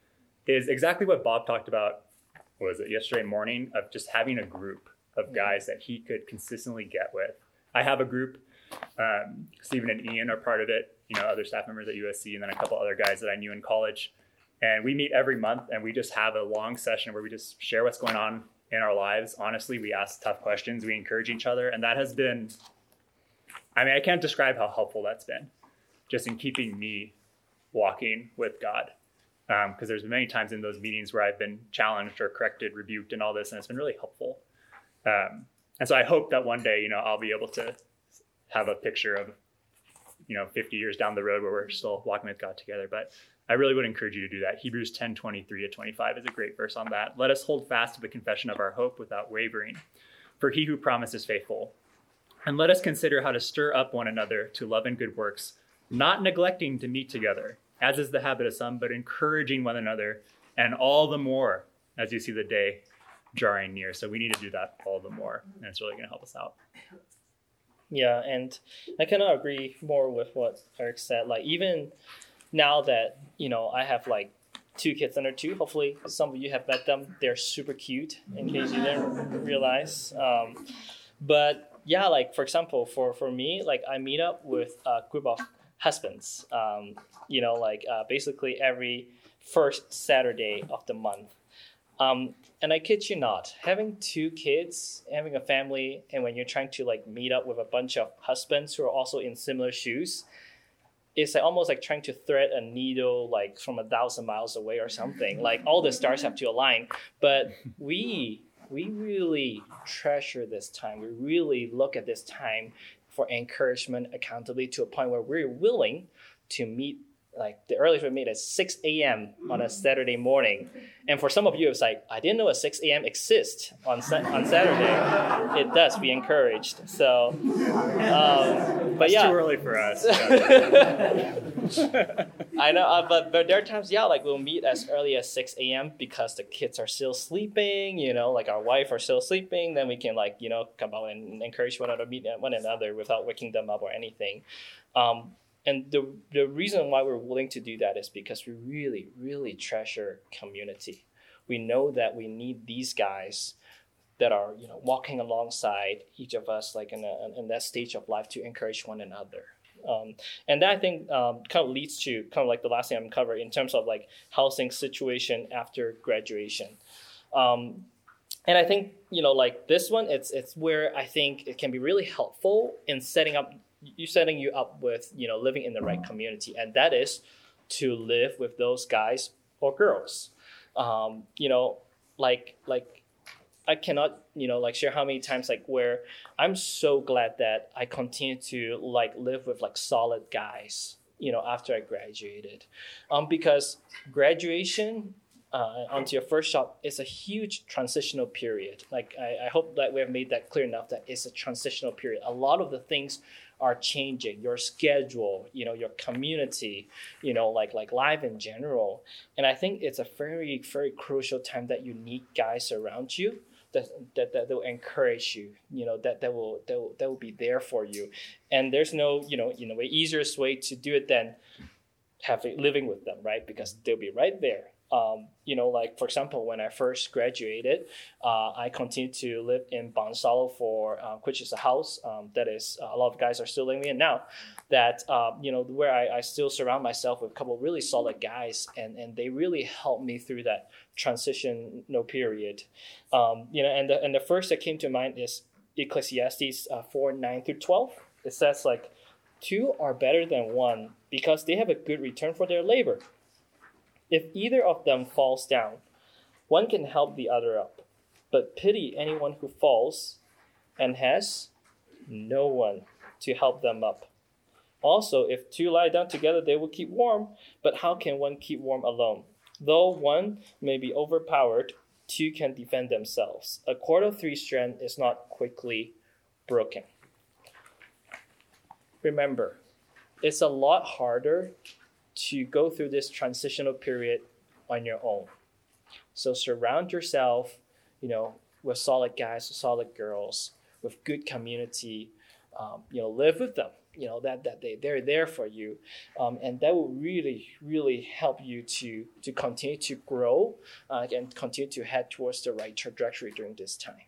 is exactly what Bob talked about. Was it yesterday morning of just having a group of guys that he could consistently get with? I have a group. Um, Stephen and Ian are part of it. You know, other staff members at USC, and then a couple other guys that I knew in college. And we meet every month, and we just have a long session where we just share what's going on in our lives. Honestly, we ask tough questions, we encourage each other, and that has been. I mean, I can't describe how helpful that's been just in keeping me walking with God. because um, there's been many times in those meetings where I've been challenged or corrected, rebuked, and all this, and it's been really helpful. Um, and so I hope that one day, you know, I'll be able to have a picture of, you know, 50 years down the road where we're still walking with God together. But I really would encourage you to do that. Hebrews 10 23 to 25 is a great verse on that. Let us hold fast to the confession of our hope without wavering, for he who promises is faithful. And let us consider how to stir up one another to love and good works, not neglecting to meet together, as is the habit of some, but encouraging one another, and all the more as you see the day drawing near. So we need to do that all the more, and it's really going to help us out. Yeah, and I cannot agree more with what Eric said. Like even now that you know I have like two kids under two. Hopefully, some of you have met them. They're super cute. In case you didn't realize, um, but yeah, like for example, for for me, like I meet up with a group of husbands. Um, you know, like uh, basically every first Saturday of the month. Um, and I kid you not, having two kids, having a family, and when you're trying to like meet up with a bunch of husbands who are also in similar shoes, it's like almost like trying to thread a needle like from a thousand miles away or something. Like all the stars have to align. But we we really treasure this time. We really look at this time for encouragement, accountability to a point where we're willing to meet like the earliest we meet is 6 a.m. on a Saturday morning. And for some of you, it's like, I didn't know a 6 a.m. exists on, on Saturday. it does, be encouraged. So, um, but it's yeah. too early for us. I know, uh, but, but there are times, yeah, like we'll meet as early as 6 a.m. because the kids are still sleeping, you know, like our wife are still sleeping. Then we can, like, you know, come out and encourage one another, meet one another without waking them up or anything. Um, and the, the reason why we're willing to do that is because we really, really treasure community. We know that we need these guys that are, you know, walking alongside each of us, like in, a, in that stage of life to encourage one another. Um, and that I think um, kind of leads to kind of like the last thing I'm covering in terms of like housing situation after graduation. Um, and I think you know like this one, it's it's where I think it can be really helpful in setting up you setting you up with you know living in the right community, and that is to live with those guys or girls. Um, you know, like like I cannot, you know, like share how many times like where I'm so glad that I continue to like live with like solid guys, you know, after I graduated, um, because graduation uh, onto your first job is a huge transitional period. Like I, I hope that we have made that clear enough that it's a transitional period. A lot of the things are changing your schedule you know your community you know like like life in general. And i think it's a very very crucial time that you need guys around you that, that, that will encourage you you know that that will, that will that will be there for you. And there's no you know you know easiest way to do it than having living with them right? Because they'll be right there um, you know, like for example, when I first graduated, uh, I continued to live in Bonsallo for, uh, which is a house um, that is uh, a lot of guys are still living in now. That uh, you know, where I, I, still surround myself with a couple really solid guys, and and they really helped me through that transition no period. Um, you know, and the and the first that came to mind is Ecclesiastes uh, four nine through twelve. It says like, two are better than one because they have a good return for their labor. If either of them falls down, one can help the other up, but pity anyone who falls and has no one to help them up. Also, if two lie down together, they will keep warm, but how can one keep warm alone? Though one may be overpowered, two can defend themselves. A cord of three strands is not quickly broken. Remember, it's a lot harder to go through this transitional period on your own. So surround yourself, you know, with solid guys, solid girls, with good community. Um, you know, live with them. You know that that they they're there for you, um, and that will really really help you to to continue to grow uh, and continue to head towards the right trajectory during this time.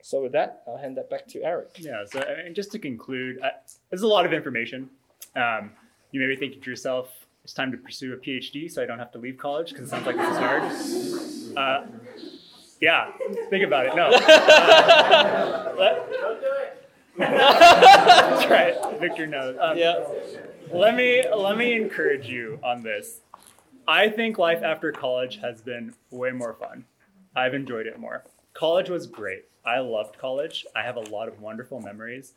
So with that, I'll hand that back to Eric. Yeah. So and just to conclude, uh, there's a lot of information. Um, you may be thinking to yourself, it's time to pursue a PhD so I don't have to leave college because it sounds like this is hard. Uh, yeah, think about it. No. Uh, don't do it. That's right. Victor knows. Um, yeah. Let me let me encourage you on this. I think life after college has been way more fun. I've enjoyed it more. College was great. I loved college. I have a lot of wonderful memories,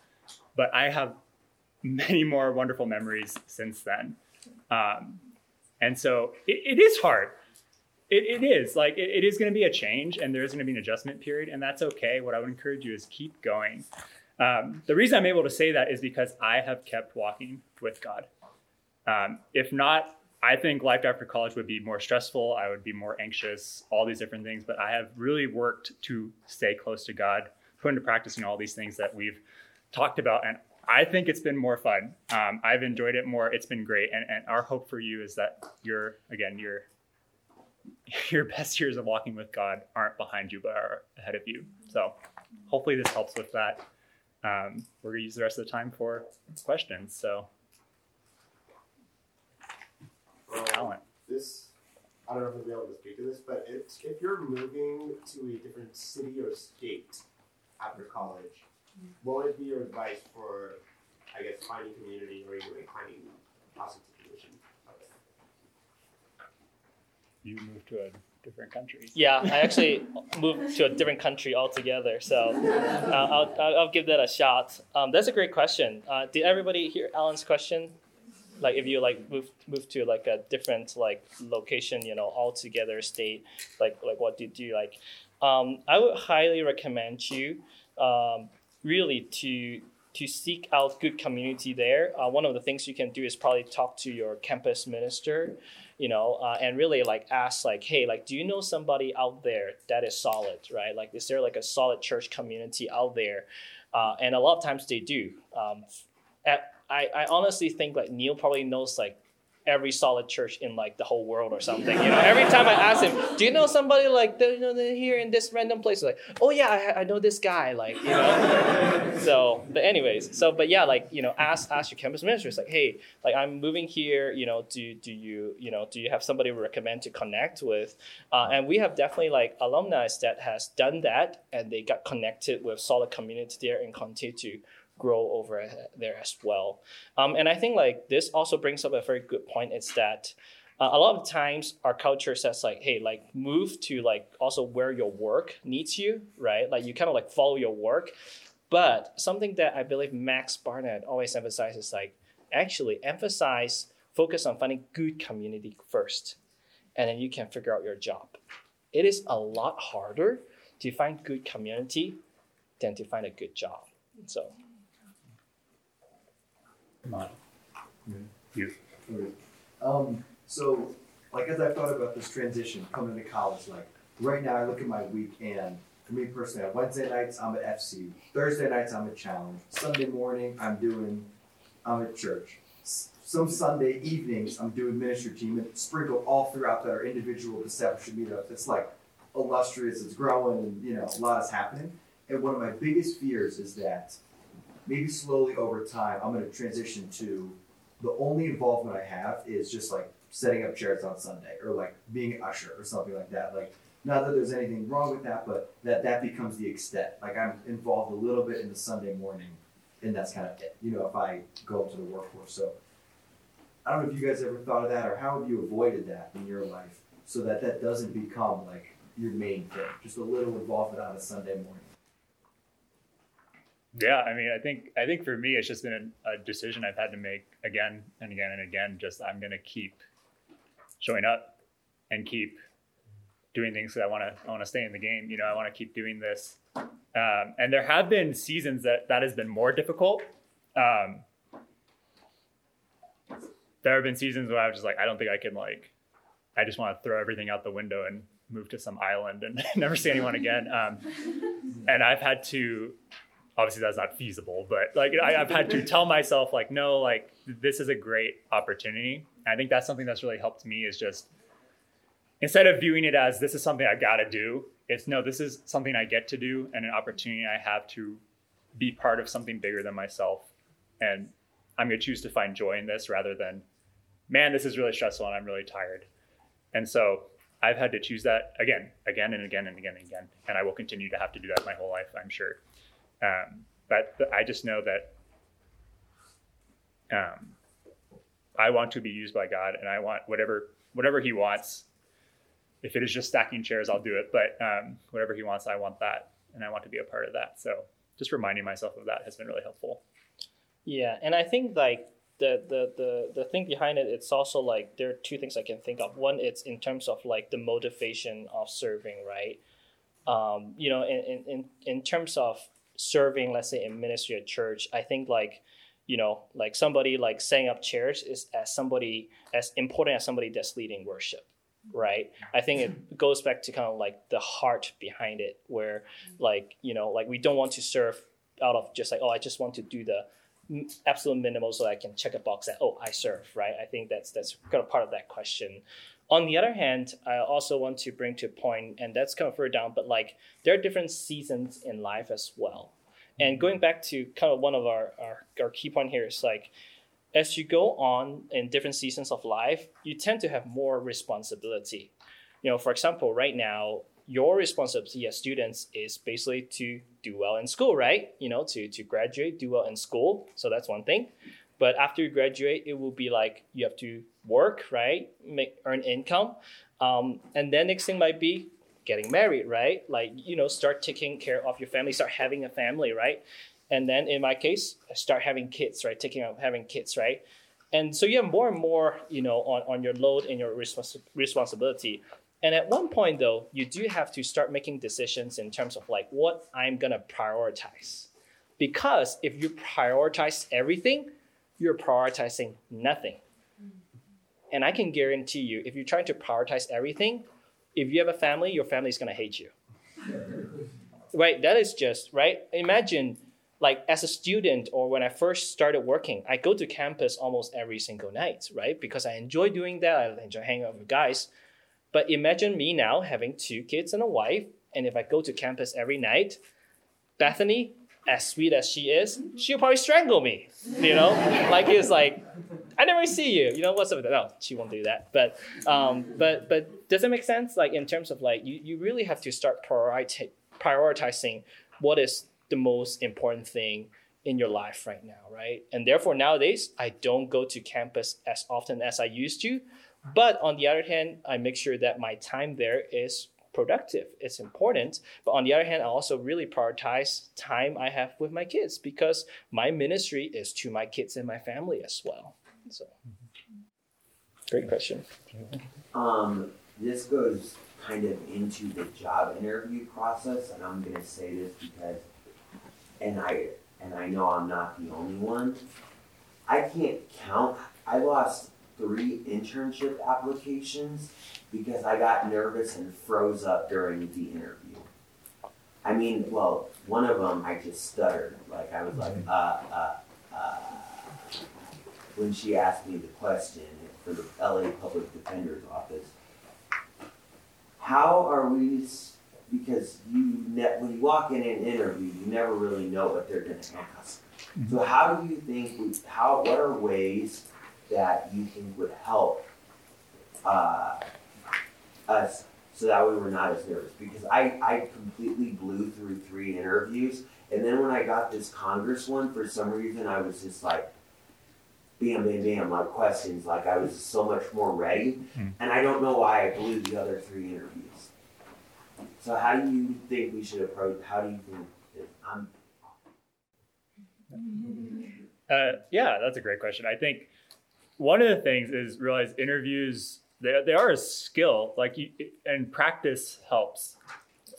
but I have many more wonderful memories since then. Um, and so it, it is hard. It, it is like it, it is going to be a change, and there is going to be an adjustment period, and that's okay. What I would encourage you is keep going. Um, the reason I'm able to say that is because I have kept walking with God. Um, if not, I think life after college would be more stressful. I would be more anxious, all these different things. But I have really worked to stay close to God, put into practice know, all these things that we've talked about. And I think it's been more fun. Um, I've enjoyed it more. It's been great. And, and our hope for you is that your, again, your, your best years of walking with God aren't behind you, but are ahead of you. So hopefully this helps with that. Um, we're going to use the rest of the time for questions. So. Um, talent. This, I don't know if I'll be able to speak to this, but if you're moving to a different city or state after college, what would be your advice for, I guess, finding community or even like finding a housing situation? You moved to a different country. Yeah, I actually moved to a different country altogether, so uh, I'll, I'll, I'll give that a shot. Um, that's a great question. Uh, did everybody hear Alan's question? Like, if you like move move to like a different like location, you know, altogether state, like like what do you like? Um, I would highly recommend you, um, really to to seek out good community there. Uh, one of the things you can do is probably talk to your campus minister you know, uh, and really like ask like, hey, like, do you know somebody out there that is solid, right? Like, is there like a solid church community out there? Uh, and a lot of times they do. Um, at, I, I honestly think like Neil probably knows like every solid church in like the whole world or something. You know, every time I ask him, "Do you know somebody like you know here in this random place?" Like, "Oh yeah, I, I know this guy." Like, you know. so, but anyways, so but yeah, like you know, ask ask your campus ministers like, "Hey, like I'm moving here. You know, do do you you know do you have somebody recommend to connect with?" Uh, and we have definitely like alumni that has done that and they got connected with solid community there and continue to grow over there as well. Um, and I think like this also brings up a very good point. It's that uh, a lot of times our culture says like, hey, like move to like also where your work needs you, right? Like you kind of like follow your work. But something that I believe Max Barnett always emphasizes like actually emphasize focus on finding good community first, and then you can figure out your job. It is a lot harder to find good community than to find a good job. So Come on. You. Um, so, like, as I've thought about this transition coming to college, like, right now I look at my week and for me personally, on Wednesday nights I'm at FC, Thursday nights I'm at Challenge, Sunday morning I'm doing, I'm at church. Some Sunday evenings I'm doing ministry team and sprinkled all throughout that are individual discipleship meetups. It's like illustrious, it's growing, and you know, a lot is happening. And one of my biggest fears is that maybe slowly over time, I'm going to transition to the only involvement I have is just like setting up chairs on Sunday or like being an usher or something like that. Like, not that there's anything wrong with that, but that that becomes the extent. Like, I'm involved a little bit in the Sunday morning, and that's kind of it. You know, if I go into the workforce. So, I don't know if you guys ever thought of that or how have you avoided that in your life so that that doesn't become like your main thing. Just a little involvement on a Sunday morning. Yeah, I mean, I think I think for me, it's just been a, decision I've had to make again and again and again. Just I'm going to keep showing up and keep doing things that I want to. I want to stay in the game. You know, I want to keep doing this. Um, and there have been seasons that that has been more difficult. Um, there have been seasons where I was just like, I don't think I can like. I just want to throw everything out the window and move to some island and never see anyone again. Um, and I've had to obviously that's not feasible but like I, have had to tell myself like no like this is a great opportunity. And i think that's something that's really helped me is just instead of viewing it as this is something i gotta do it's no this is something i get to do and an opportunity i have to be part of something bigger than myself. And i'm going to choose to find joy in this rather than man this is really stressful and i'm really tired. And so i've had to choose that again again and again and again and again. And i will continue to have to do that my whole life i'm sure um, but I just know that um, I want to be used by God, and I want whatever whatever he wants. If it is just stacking chairs, I'll do it. But um, whatever he wants, I want that, and I want to be a part of that. So just reminding myself of that has been really helpful. Yeah, and I think like the the the the thing behind it, it's also like there are two things I can think of. One, it's in terms of like the motivation of serving, right? Um, you know, in, in in terms of serving, let's say in ministry at church, I think like you know, like somebody like setting up chairs is as somebody as important as somebody that's leading worship, right? I think it goes back to kind of like the heart behind it, where like you know, like we don't want to serve out of just like oh, I just want to do the absolute minimal so I can check a box that oh I serve right. I think that's that's kind of part of that question. On the other hand, I also want to bring to a point, and that's kind of further down, but like there are different seasons in life as well. And mm-hmm. going back to kind of one of our, our, our key point here is like as you go on in different seasons of life, you tend to have more responsibility. You know, for example, right now, your responsibility as students is basically to do well in school, right? You know, to, to graduate, do well in school. So that's one thing. But after you graduate, it will be like you have to work, right? Make earn income. Um, and then next thing might be getting married, right? Like, you know, start taking care of your family, start having a family, right? And then in my case, start having kids, right? Taking up having kids, right? And so you have more and more, you know, on, on your load and your respons- responsibility. And at one point, though, you do have to start making decisions in terms of like what I'm gonna prioritize. Because if you prioritize everything, you're prioritizing nothing. And I can guarantee you, if you're trying to prioritize everything, if you have a family, your family is gonna hate you. right? That is just right. Imagine, like as a student or when I first started working, I go to campus almost every single night, right? Because I enjoy doing that. I enjoy hanging out with guys. But imagine me now having two kids and a wife, and if I go to campus every night, Bethany, as sweet as she is, she'll probably strangle me. You know, like it's like, I never see you. You know what's up with that? No, she won't do that. But um, but but does it make sense? Like in terms of like you, you really have to start prioriti- prioritizing what is the most important thing in your life right now, right? And therefore nowadays I don't go to campus as often as I used to but on the other hand, I make sure that my time there is productive. It's important. But on the other hand, I also really prioritize time I have with my kids because my ministry is to my kids and my family as well. So, great question. Um, this goes kind of into the job interview process, and I'm going to say this because, and I and I know I'm not the only one. I can't count. I lost three internship applications because I got nervous and froze up during the interview. I mean, well, one of them I just stuttered. Like I was like, uh, uh, when she asked me the question for the LA Public Defender's Office. How are we? Because you ne- when you walk in an interview, you never really know what they're going to ask. So how do you think? We, how? What are ways that you think would help uh, us so that we were not as nervous. Because I, I completely blew through three interviews. And then when I got this Congress one, for some reason, I was just like, bam, bam, bam, like questions. Like I was so much more ready. Mm. And I don't know why I blew the other three interviews. So how do you think we should approach, how do you think that I'm Uh, yeah, that's a great question. I think one of the things is realize interviews they, they are a skill like you and practice helps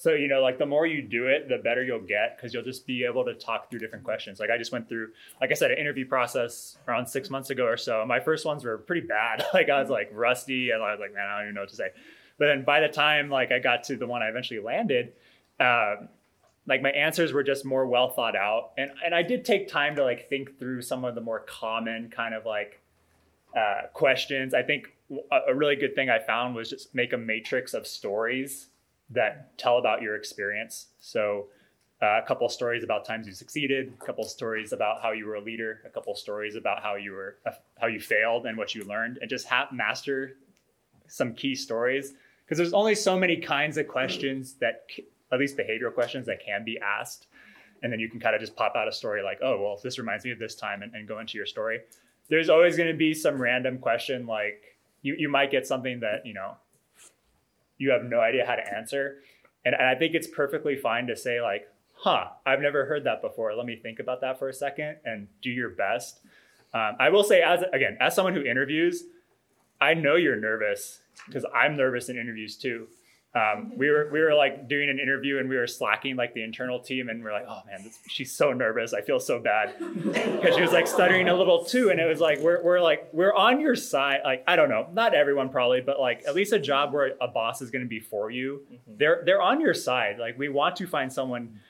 so you know like the more you do it the better you'll get because you'll just be able to talk through different questions. Like i just went through like i said an interview process around six months ago or so. My first ones were pretty bad. Like i was like rusty and i was like man i don't even know what to say. But then by the time like i got to the one i eventually landed um, like my answers were just more well thought out. And and i did take time to like think through some of the more common kind of like uh, questions. I think a, a really good thing I found was just make a matrix of stories that tell about your experience. So uh, a couple stories about times you succeeded, a couple stories about how you were a leader, a couple stories about how you were uh, how you failed and what you learned, and just have master some key stories. Because there's only so many kinds of questions that at least behavioral questions that can be asked. And then you can kind of just pop out a story like oh well this reminds me of this time and, and go into your story. There's always going to be some random question like you, you might get something that, you know, you have no idea how to answer. And, and I think it's perfectly fine to say, like, huh, I've never heard that before. Let me think about that for a second and do your best. Um, I will say, as again, as someone who interviews, I know you're nervous because I'm nervous in interviews too. Um, we were we were like doing an interview and we were slacking like the internal team and we're like, oh man, this, she's so nervous. I feel so bad because she was like stuttering a little too, and it was like we're we're like we're on your side. Like I don't know, not everyone probably, but like at least a job where a boss is going to be for you. Mm-hmm. They're they're on your side. Like we want to find someone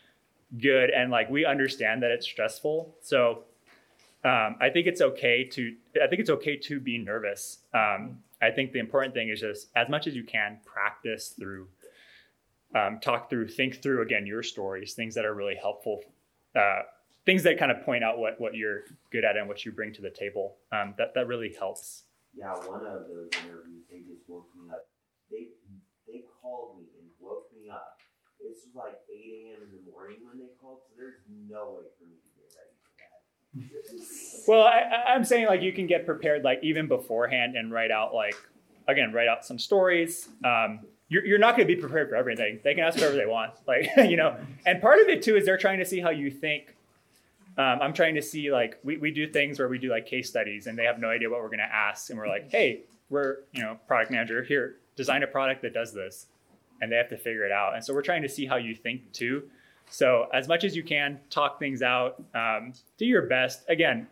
good, and like we understand that it's stressful. So um, I think it's okay to I think it's okay to be nervous. Um, I think the important thing is just as much as you can practice through, um, talk through, think through again your stories, things that are really helpful, uh, things that kind of point out what what you're good at and what you bring to the table. Um, that that really helps. Yeah, one of those interviews, they just woke me up. They they called me and woke me up. It's like 8 a.m. in the morning when they called, so there's no way for me to get ready well, I, am saying like you can get prepared like even beforehand and write out like again write out some stories. Um, you're, you're not going to be prepared for everything. They can ask whatever they want, like you know. And part of it too is they're trying to see how you think. Um, I'm trying to see like we, we do things where we do like case studies and they have no idea what we're going to ask and we're like, hey, we're you know product manager here, design a product that does this, and they have to figure it out. And so we're trying to see how you think too. So as much as you can, talk things out, um, do your best. Again,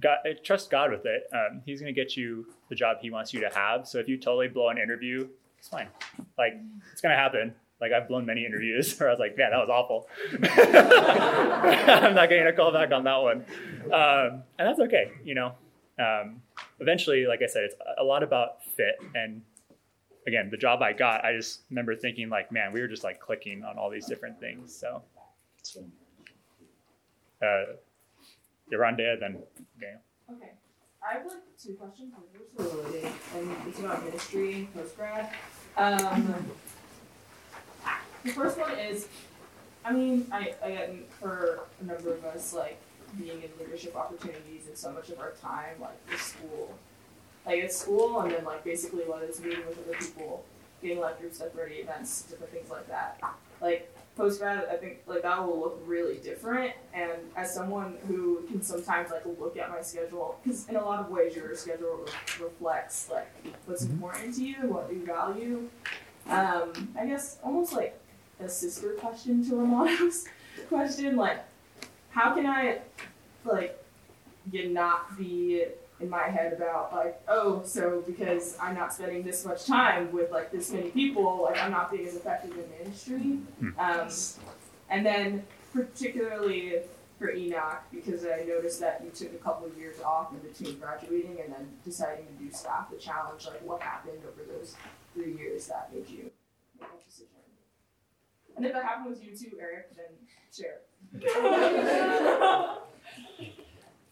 God, trust God with it. Um, he's going to get you the job He wants you to have. So if you totally blow an interview, it's fine. Like it's going to happen. Like I've blown many interviews where I was like, man, that was awful. I'm not getting a call back on that one, um, and that's okay. You know, um, eventually, like I said, it's a lot about fit and again, the job I got, I just remember thinking like, man, we were just like clicking on all these different things. So, uh, Yorande, then Daniel. Okay. I have like two questions. They're so related, and it's about ministry and postgrad. Um, the first one is, I mean, I, I get for a number of us, like being in leadership opportunities and so much of our time, like the school like at school, and then like basically whether it's meeting with other people, getting like group stuff ready, events, different things like that. Like post grad, I think like that will look really different. And as someone who can sometimes like look at my schedule, because in a lot of ways your schedule re- reflects like what's mm-hmm. important to you, what you value. Um, I guess almost like a sister question to Romano's question, like how can I like get not be in my head about like, oh, so because I'm not spending this much time with like this many people, like I'm not being as effective in ministry. Hmm. Um, and then particularly for Enoch, because I noticed that you took a couple of years off in between graduating and then deciding to do staff the challenge, like what happened over those three years that made you make that decision? And if that happened with you too, Eric, then share.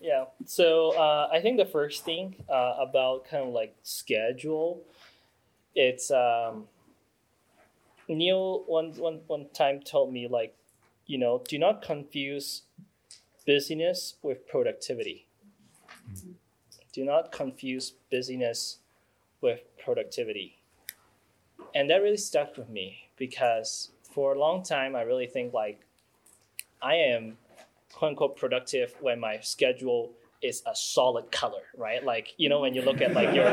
Yeah. So uh, I think the first thing uh, about kind of like schedule, it's um, Neil one, one, one time told me like, you know, do not confuse busyness with productivity. Do not confuse busyness with productivity. And that really stuck with me because for a long time I really think like I am quote unquote productive when my schedule is a solid color, right? Like you know when you look at like your,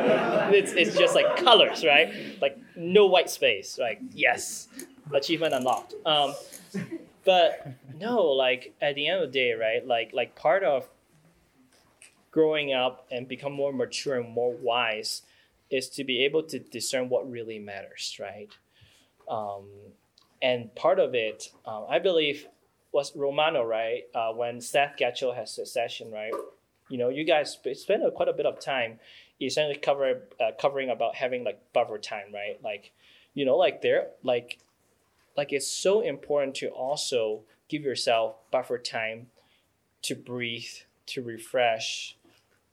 it's it's just like colors, right? Like no white space, like Yes, achievement unlocked. Um, but no, like at the end of the day, right? Like like part of growing up and become more mature and more wise is to be able to discern what really matters, right? Um, and part of it, um, I believe, was Romano, right? Uh, when Seth Getchell has succession, right? You know, you guys spend quite a bit of time essentially cover uh, covering about having like buffer time, right? Like, you know, like there, like, like it's so important to also give yourself buffer time to breathe, to refresh,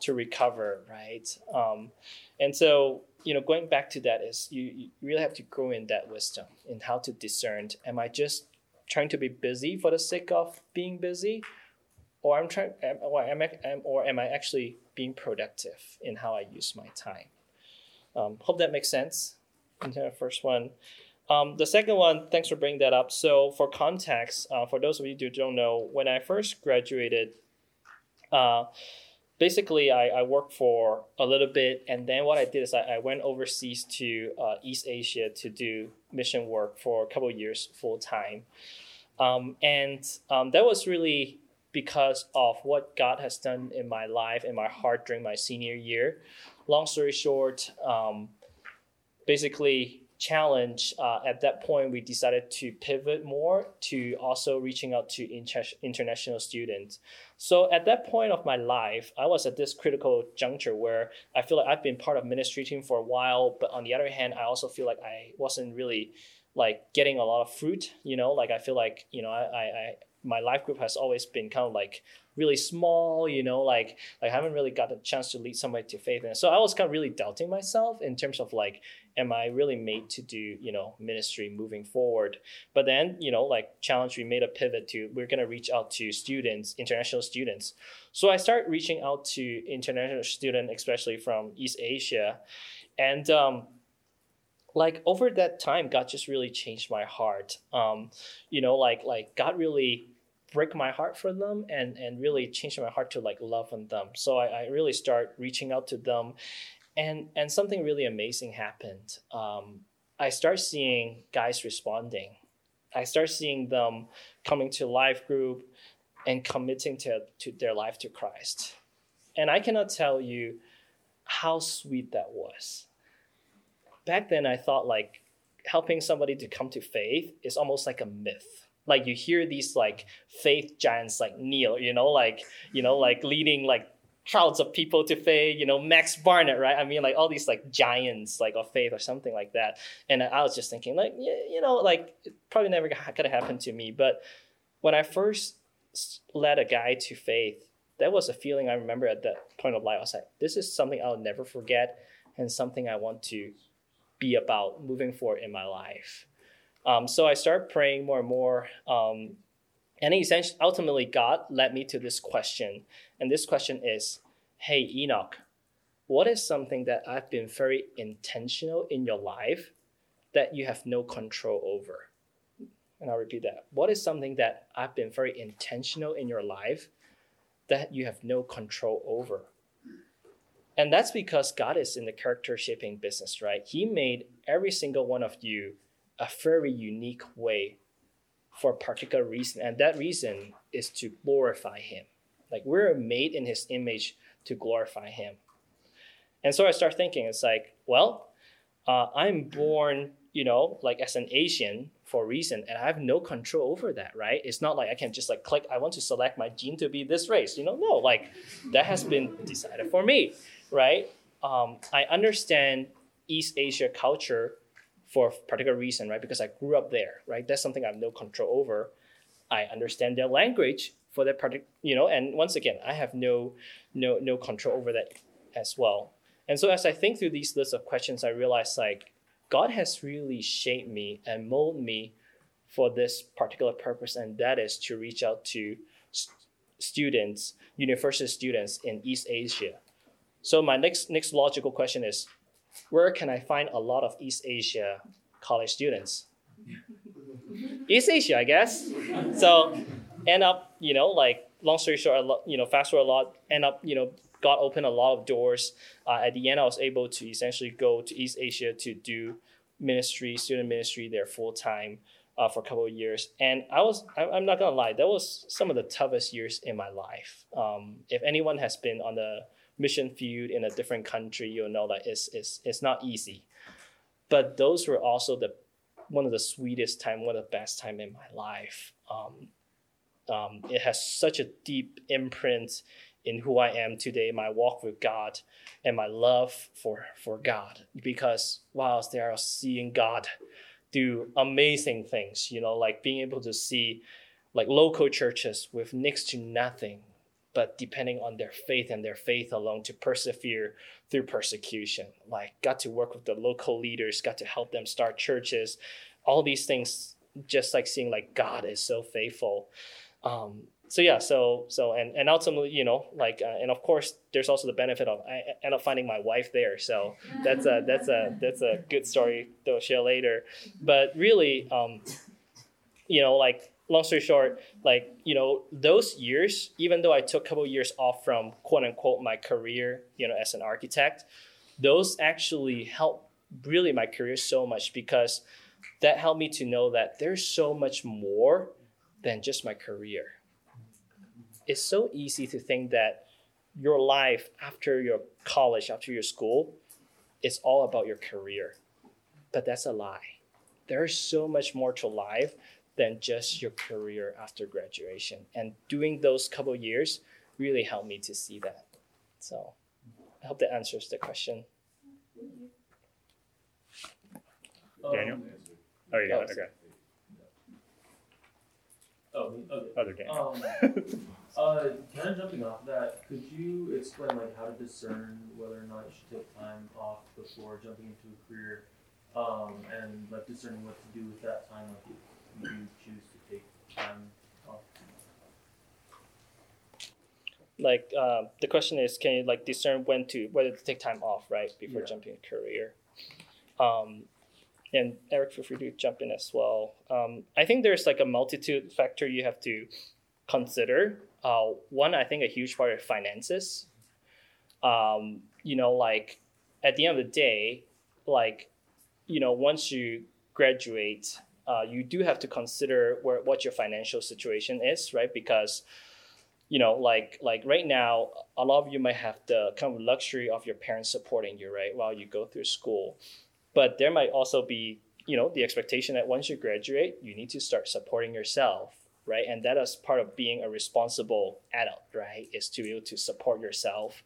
to recover, right? Um, and so, you know, going back to that is you, you really have to grow in that wisdom in how to discern. Am I just trying to be busy for the sake of being busy, or I'm trying, or am I, or am I actually being productive in how I use my time? Um, hope that makes sense. the first one. Um, the second one, thanks for bringing that up. So, for context, uh, for those of you who don't know, when I first graduated, uh, basically I, I worked for a little bit, and then what I did is I, I went overseas to uh, East Asia to do mission work for a couple years full time. Um, and um, that was really because of what God has done in my life, in my heart during my senior year. Long story short, um, basically, challenge uh, at that point we decided to pivot more to also reaching out to inter- international students so at that point of my life i was at this critical juncture where i feel like i've been part of ministry team for a while but on the other hand i also feel like i wasn't really like getting a lot of fruit you know like i feel like you know i, I my life group has always been kind of like really small, you know, like, like I haven't really got the chance to lead somebody to faith. And so I was kind of really doubting myself in terms of like, am I really made to do, you know, ministry moving forward? But then, you know, like challenge, we made a pivot to, we're going to reach out to students, international students. So I start reaching out to international students, especially from East Asia. And, um, like over that time god just really changed my heart. Um you know like like god really break my heart for them and and really change my heart to like love on them. So I, I really start reaching out to them. And and something really amazing happened. Um, i start seeing guys responding. I start seeing them coming to life group and committing to, to their life to christ. And i cannot tell you how sweet that was back then i thought like helping somebody to come to faith is almost like a myth like you hear these like faith giants like Neil, you know, like you know, like leading like crowds of people to faith, you know, Max Barnett, right? I mean, like all these like giants like of faith or something like that. And I was just thinking, like, you know, like probably never could have happened to me. But when I first led a guy to faith, that was a feeling I remember at that point of life. I was like, this is something I'll never forget and something I want to be about moving forward in my life. Um, so I started praying more and more. Um, and essentially, ultimately, God led me to this question. And this question is Hey, Enoch, what is something that I've been very intentional in your life that you have no control over? And I'll repeat that. What is something that I've been very intentional in your life that you have no control over? And that's because God is in the character shaping business, right? He made every single one of you a very unique way for a particular reason. And that reason is to glorify Him. Like we're made in His image to glorify Him. And so I start thinking, it's like, well, uh, I'm born, you know, like as an Asian for a reason, and I have no control over that, right? It's not like I can just like click, I want to select my gene to be this race, you know? No, like that has been decided for me, right? Um, I understand East Asia culture for a particular reason, right? Because I grew up there, right? That's something I have no control over. I understand their language for that particular, you know, and once again, I have no, no, no control over that as well. And so as I think through these lists of questions, I realize like God has really shaped me and molded me for this particular purpose, and that is to reach out to st- students, university students in East Asia. So my next next logical question is, where can I find a lot of East Asia college students? East Asia, I guess. So end up, you know, like long story short, you know, fast forward a lot, end up, you know, got open a lot of doors. Uh, at the end, I was able to essentially go to East Asia to do ministry, student ministry there full time uh, for a couple of years. And I was, I, am not gonna lie, that was some of the toughest years in my life. Um, if anyone has been on the mission field in a different country, you'll know that it's, it's, it's not easy. But those were also the one of the sweetest time, one of the best time in my life. Um, um, it has such a deep imprint in who I am today, my walk with God, and my love for for God. Because whilst I was seeing God do amazing things. You know, like being able to see like local churches with next to nothing but depending on their faith and their faith alone to persevere through persecution. Like, got to work with the local leaders, got to help them start churches, all these things, just like seeing like God is so faithful. Um, so yeah, so so and and ultimately, you know, like uh, and of course, there's also the benefit of I end up finding my wife there. So that's a that's a that's a good story I'll share later. But really, um, you know, like long story short, like you know, those years, even though I took a couple of years off from quote unquote my career, you know, as an architect, those actually helped really my career so much because that helped me to know that there's so much more than just my career. It's so easy to think that your life after your college, after your school, is all about your career. But that's a lie. There's so much more to life than just your career after graduation. And doing those couple years really helped me to see that. So I hope that answers the question. Daniel? Oh, you got it. Okay. Oh, okay. Other Daniel. Um, uh, kind of jumping off that, could you explain like how to discern whether or not you should take time off before jumping into a career, um, and like discerning what to do with that time, like if you choose to take time off? Like uh, the question is, can you like discern when to whether to take time off, right, before Yeah. jumping a career? Um, and Eric, feel free to jump in as well. Um, I think there's like a multitude factor you have to consider. Uh, one, I think a huge part of finances. Um, you know, like at the end of the day, like you know, once you graduate, uh, you do have to consider where what your financial situation is, right? Because you know, like like right now, a lot of you might have the kind of luxury of your parents supporting you, right, while you go through school. But there might also be, you know, the expectation that once you graduate, you need to start supporting yourself, right? And that is part of being a responsible adult, right? Is to be able to support yourself.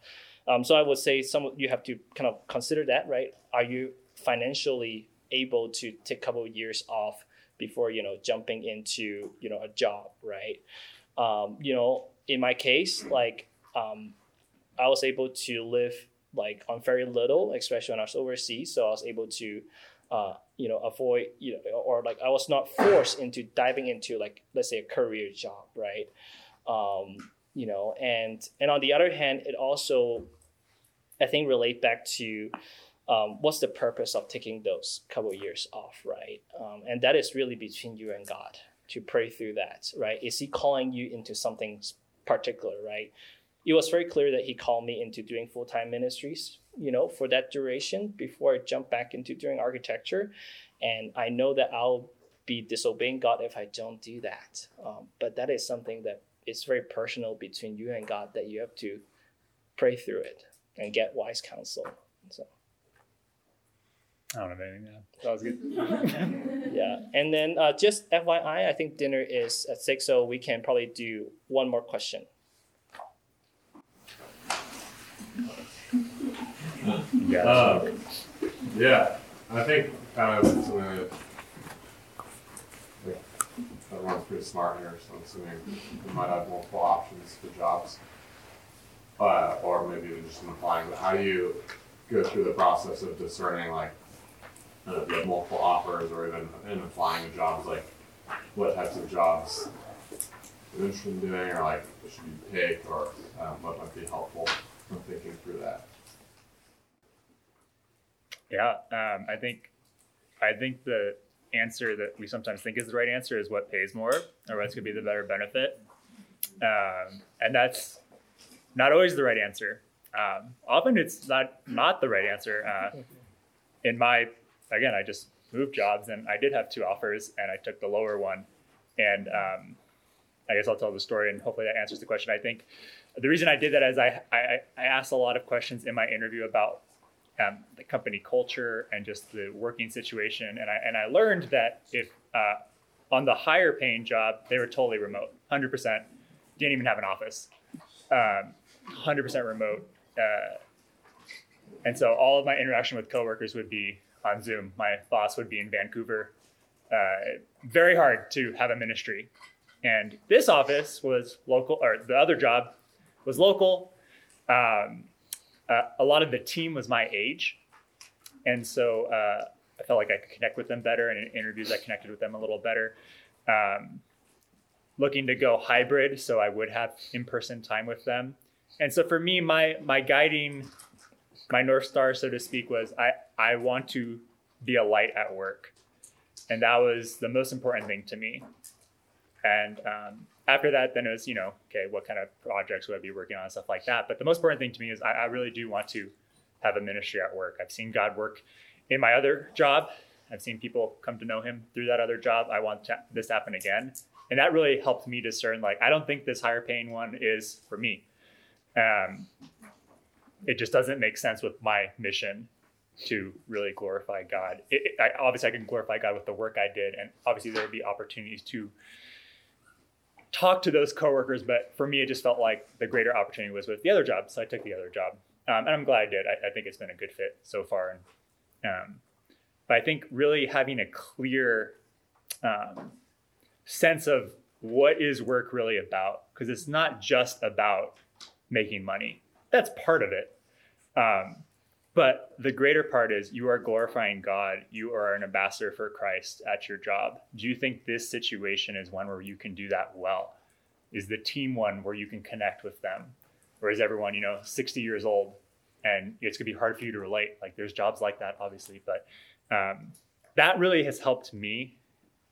Um, so I would say some you have to kind of consider that, right? Are you financially able to take a couple of years off before you know jumping into you know a job, right? Um, you know, in my case, like um, I was able to live like on very little, especially when I was overseas. So I was able to, uh, you know, avoid, you know, or like I was not forced into diving into like let's say a career job, right? Um, you know, and and on the other hand, it also, I think, relate back to. Um, what's the purpose of taking those couple years off, right? Um, and that is really between you and God to pray through that, right? Is He calling you into something particular, right? It was very clear that He called me into doing full time ministries, you know, for that duration before I jump back into doing architecture. And I know that I'll be disobeying God if I don't do that. Um, but that is something that is very personal between you and God that you have to pray through it and get wise counsel. So. I don't have anything. Yeah, that was good. yeah and then uh, just fyi i think dinner is at six so we can probably do one more question Yeah. Uh, yeah, I think kind of something that like, everyone's pretty smart here, so I'm assuming we might have multiple options for jobs. Uh, or maybe even just in applying, but how do you go through the process of discerning like if you have multiple offers or even in applying to jobs, like what types of jobs you're interested in doing or like should you pick or um, what might be helpful in thinking through that? Yeah, um, I think I think the answer that we sometimes think is the right answer is what pays more or what's going to be the better benefit, um, and that's not always the right answer. Um, often it's not not the right answer. Uh, in my again, I just moved jobs and I did have two offers and I took the lower one, and um, I guess I'll tell the story and hopefully that answers the question. I think the reason I did that is I I, I asked a lot of questions in my interview about um, the company culture and just the working situation. And I and I learned that if uh, on the higher paying job they were totally remote, hundred percent, didn't even have an office, hundred percent remote. Uh, and so all of my interaction with coworkers would be on Zoom. My boss would be in Vancouver. Uh, very hard to have a ministry. And this office was local, or the other job was local. Um, uh, a lot of the team was my age, and so uh, I felt like I could connect with them better. And in interviews, I connected with them a little better. Um, looking to go hybrid, so I would have in-person time with them. And so for me, my my guiding, my north star, so to speak, was I I want to be a light at work, and that was the most important thing to me. And um, after that, then it was you know okay, what kind of projects would I be working on and stuff like that. But the most important thing to me is I, I really do want to have a ministry at work. I've seen God work in my other job. I've seen people come to know Him through that other job. I want to, this to happen again, and that really helped me discern. Like I don't think this higher paying one is for me. Um, it just doesn't make sense with my mission to really glorify God. It, it, I, obviously, I can glorify God with the work I did, and obviously there would be opportunities to talk to those coworkers. But for me, it just felt like the greater opportunity was with the other job, so I took the other job, um, and I'm glad I did. I, I, think it's been a good fit so far. And um, but I think really having a clear um, sense of what is work really about, because it's not just about making money. That's part of it. But the greater part is you are glorifying God. You are an ambassador for Christ at your job. Do you think this situation is one where you can do that well? Is the team one where you can connect with them? Or is everyone, you know, 60 years old and it's going to be hard for you to relate? Like there's jobs like that, obviously. But um, that really has helped me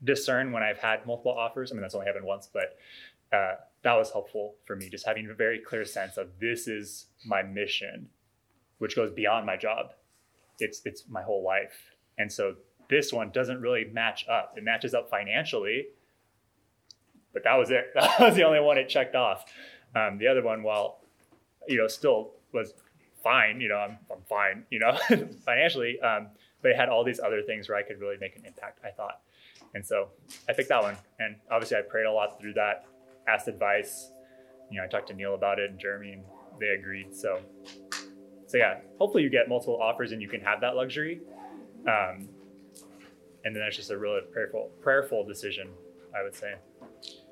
discern when I've had multiple offers. I mean, that's only happened once, but uh, that was helpful for me, just having a very clear sense of this is my mission, which goes beyond my job. It's it's my whole life, and so this one doesn't really match up. It matches up financially, but that was it. That was the only one it checked off. Um, the other one, while you know, still was fine. You know, I'm I'm fine. You know, financially, um, but it had all these other things where I could really make an impact. I thought, and so I picked that one. And obviously, I prayed a lot through that asked advice. You know, I talked to Neil about it and Jeremy, and they agreed. So, so yeah, hopefully you get multiple offers and you can have that luxury. Um, and then that's just a really prayerful, prayerful decision, I would say.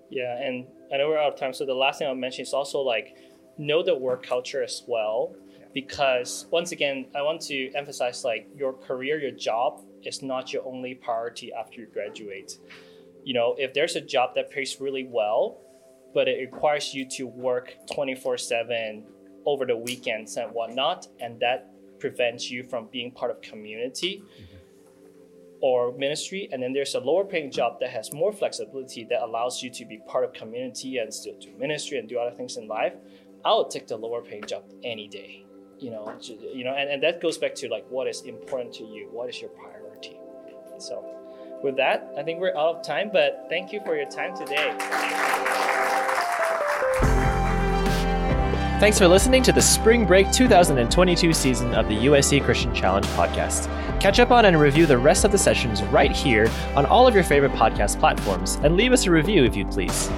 Yeah, and I know we're out of time. So the last thing I'll mention is also like know the work culture as well, because once again, I want to emphasize like your career, your job is not your only priority after you graduate. You know, if there's a job that pays really well, but it requires you to work 24 7 over the weekends and whatnot, and that prevents you from being part of community mm-hmm. or ministry. And then there's a lower paying job that has more flexibility that allows you to be part of community and still do ministry and do other things in life. I would take the lower paying job any day. You know, you know, and, and that goes back to like what is important to you, what is your priority. So with that, I think we're out of time, but thank you for your time today. Thanks for listening to the Spring Break 2022 season of the USC Christian Challenge podcast. Catch up on and review the rest of the sessions right here on all of your favorite podcast platforms and leave us a review if you'd please.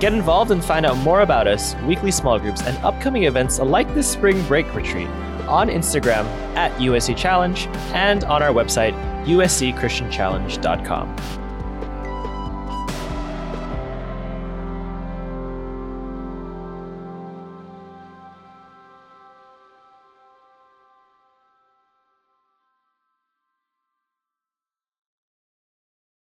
Get involved and find out more about us, weekly small groups, and upcoming events like this spring break retreat on Instagram at USC Challenge and on our website, uscchristianchallenge.com.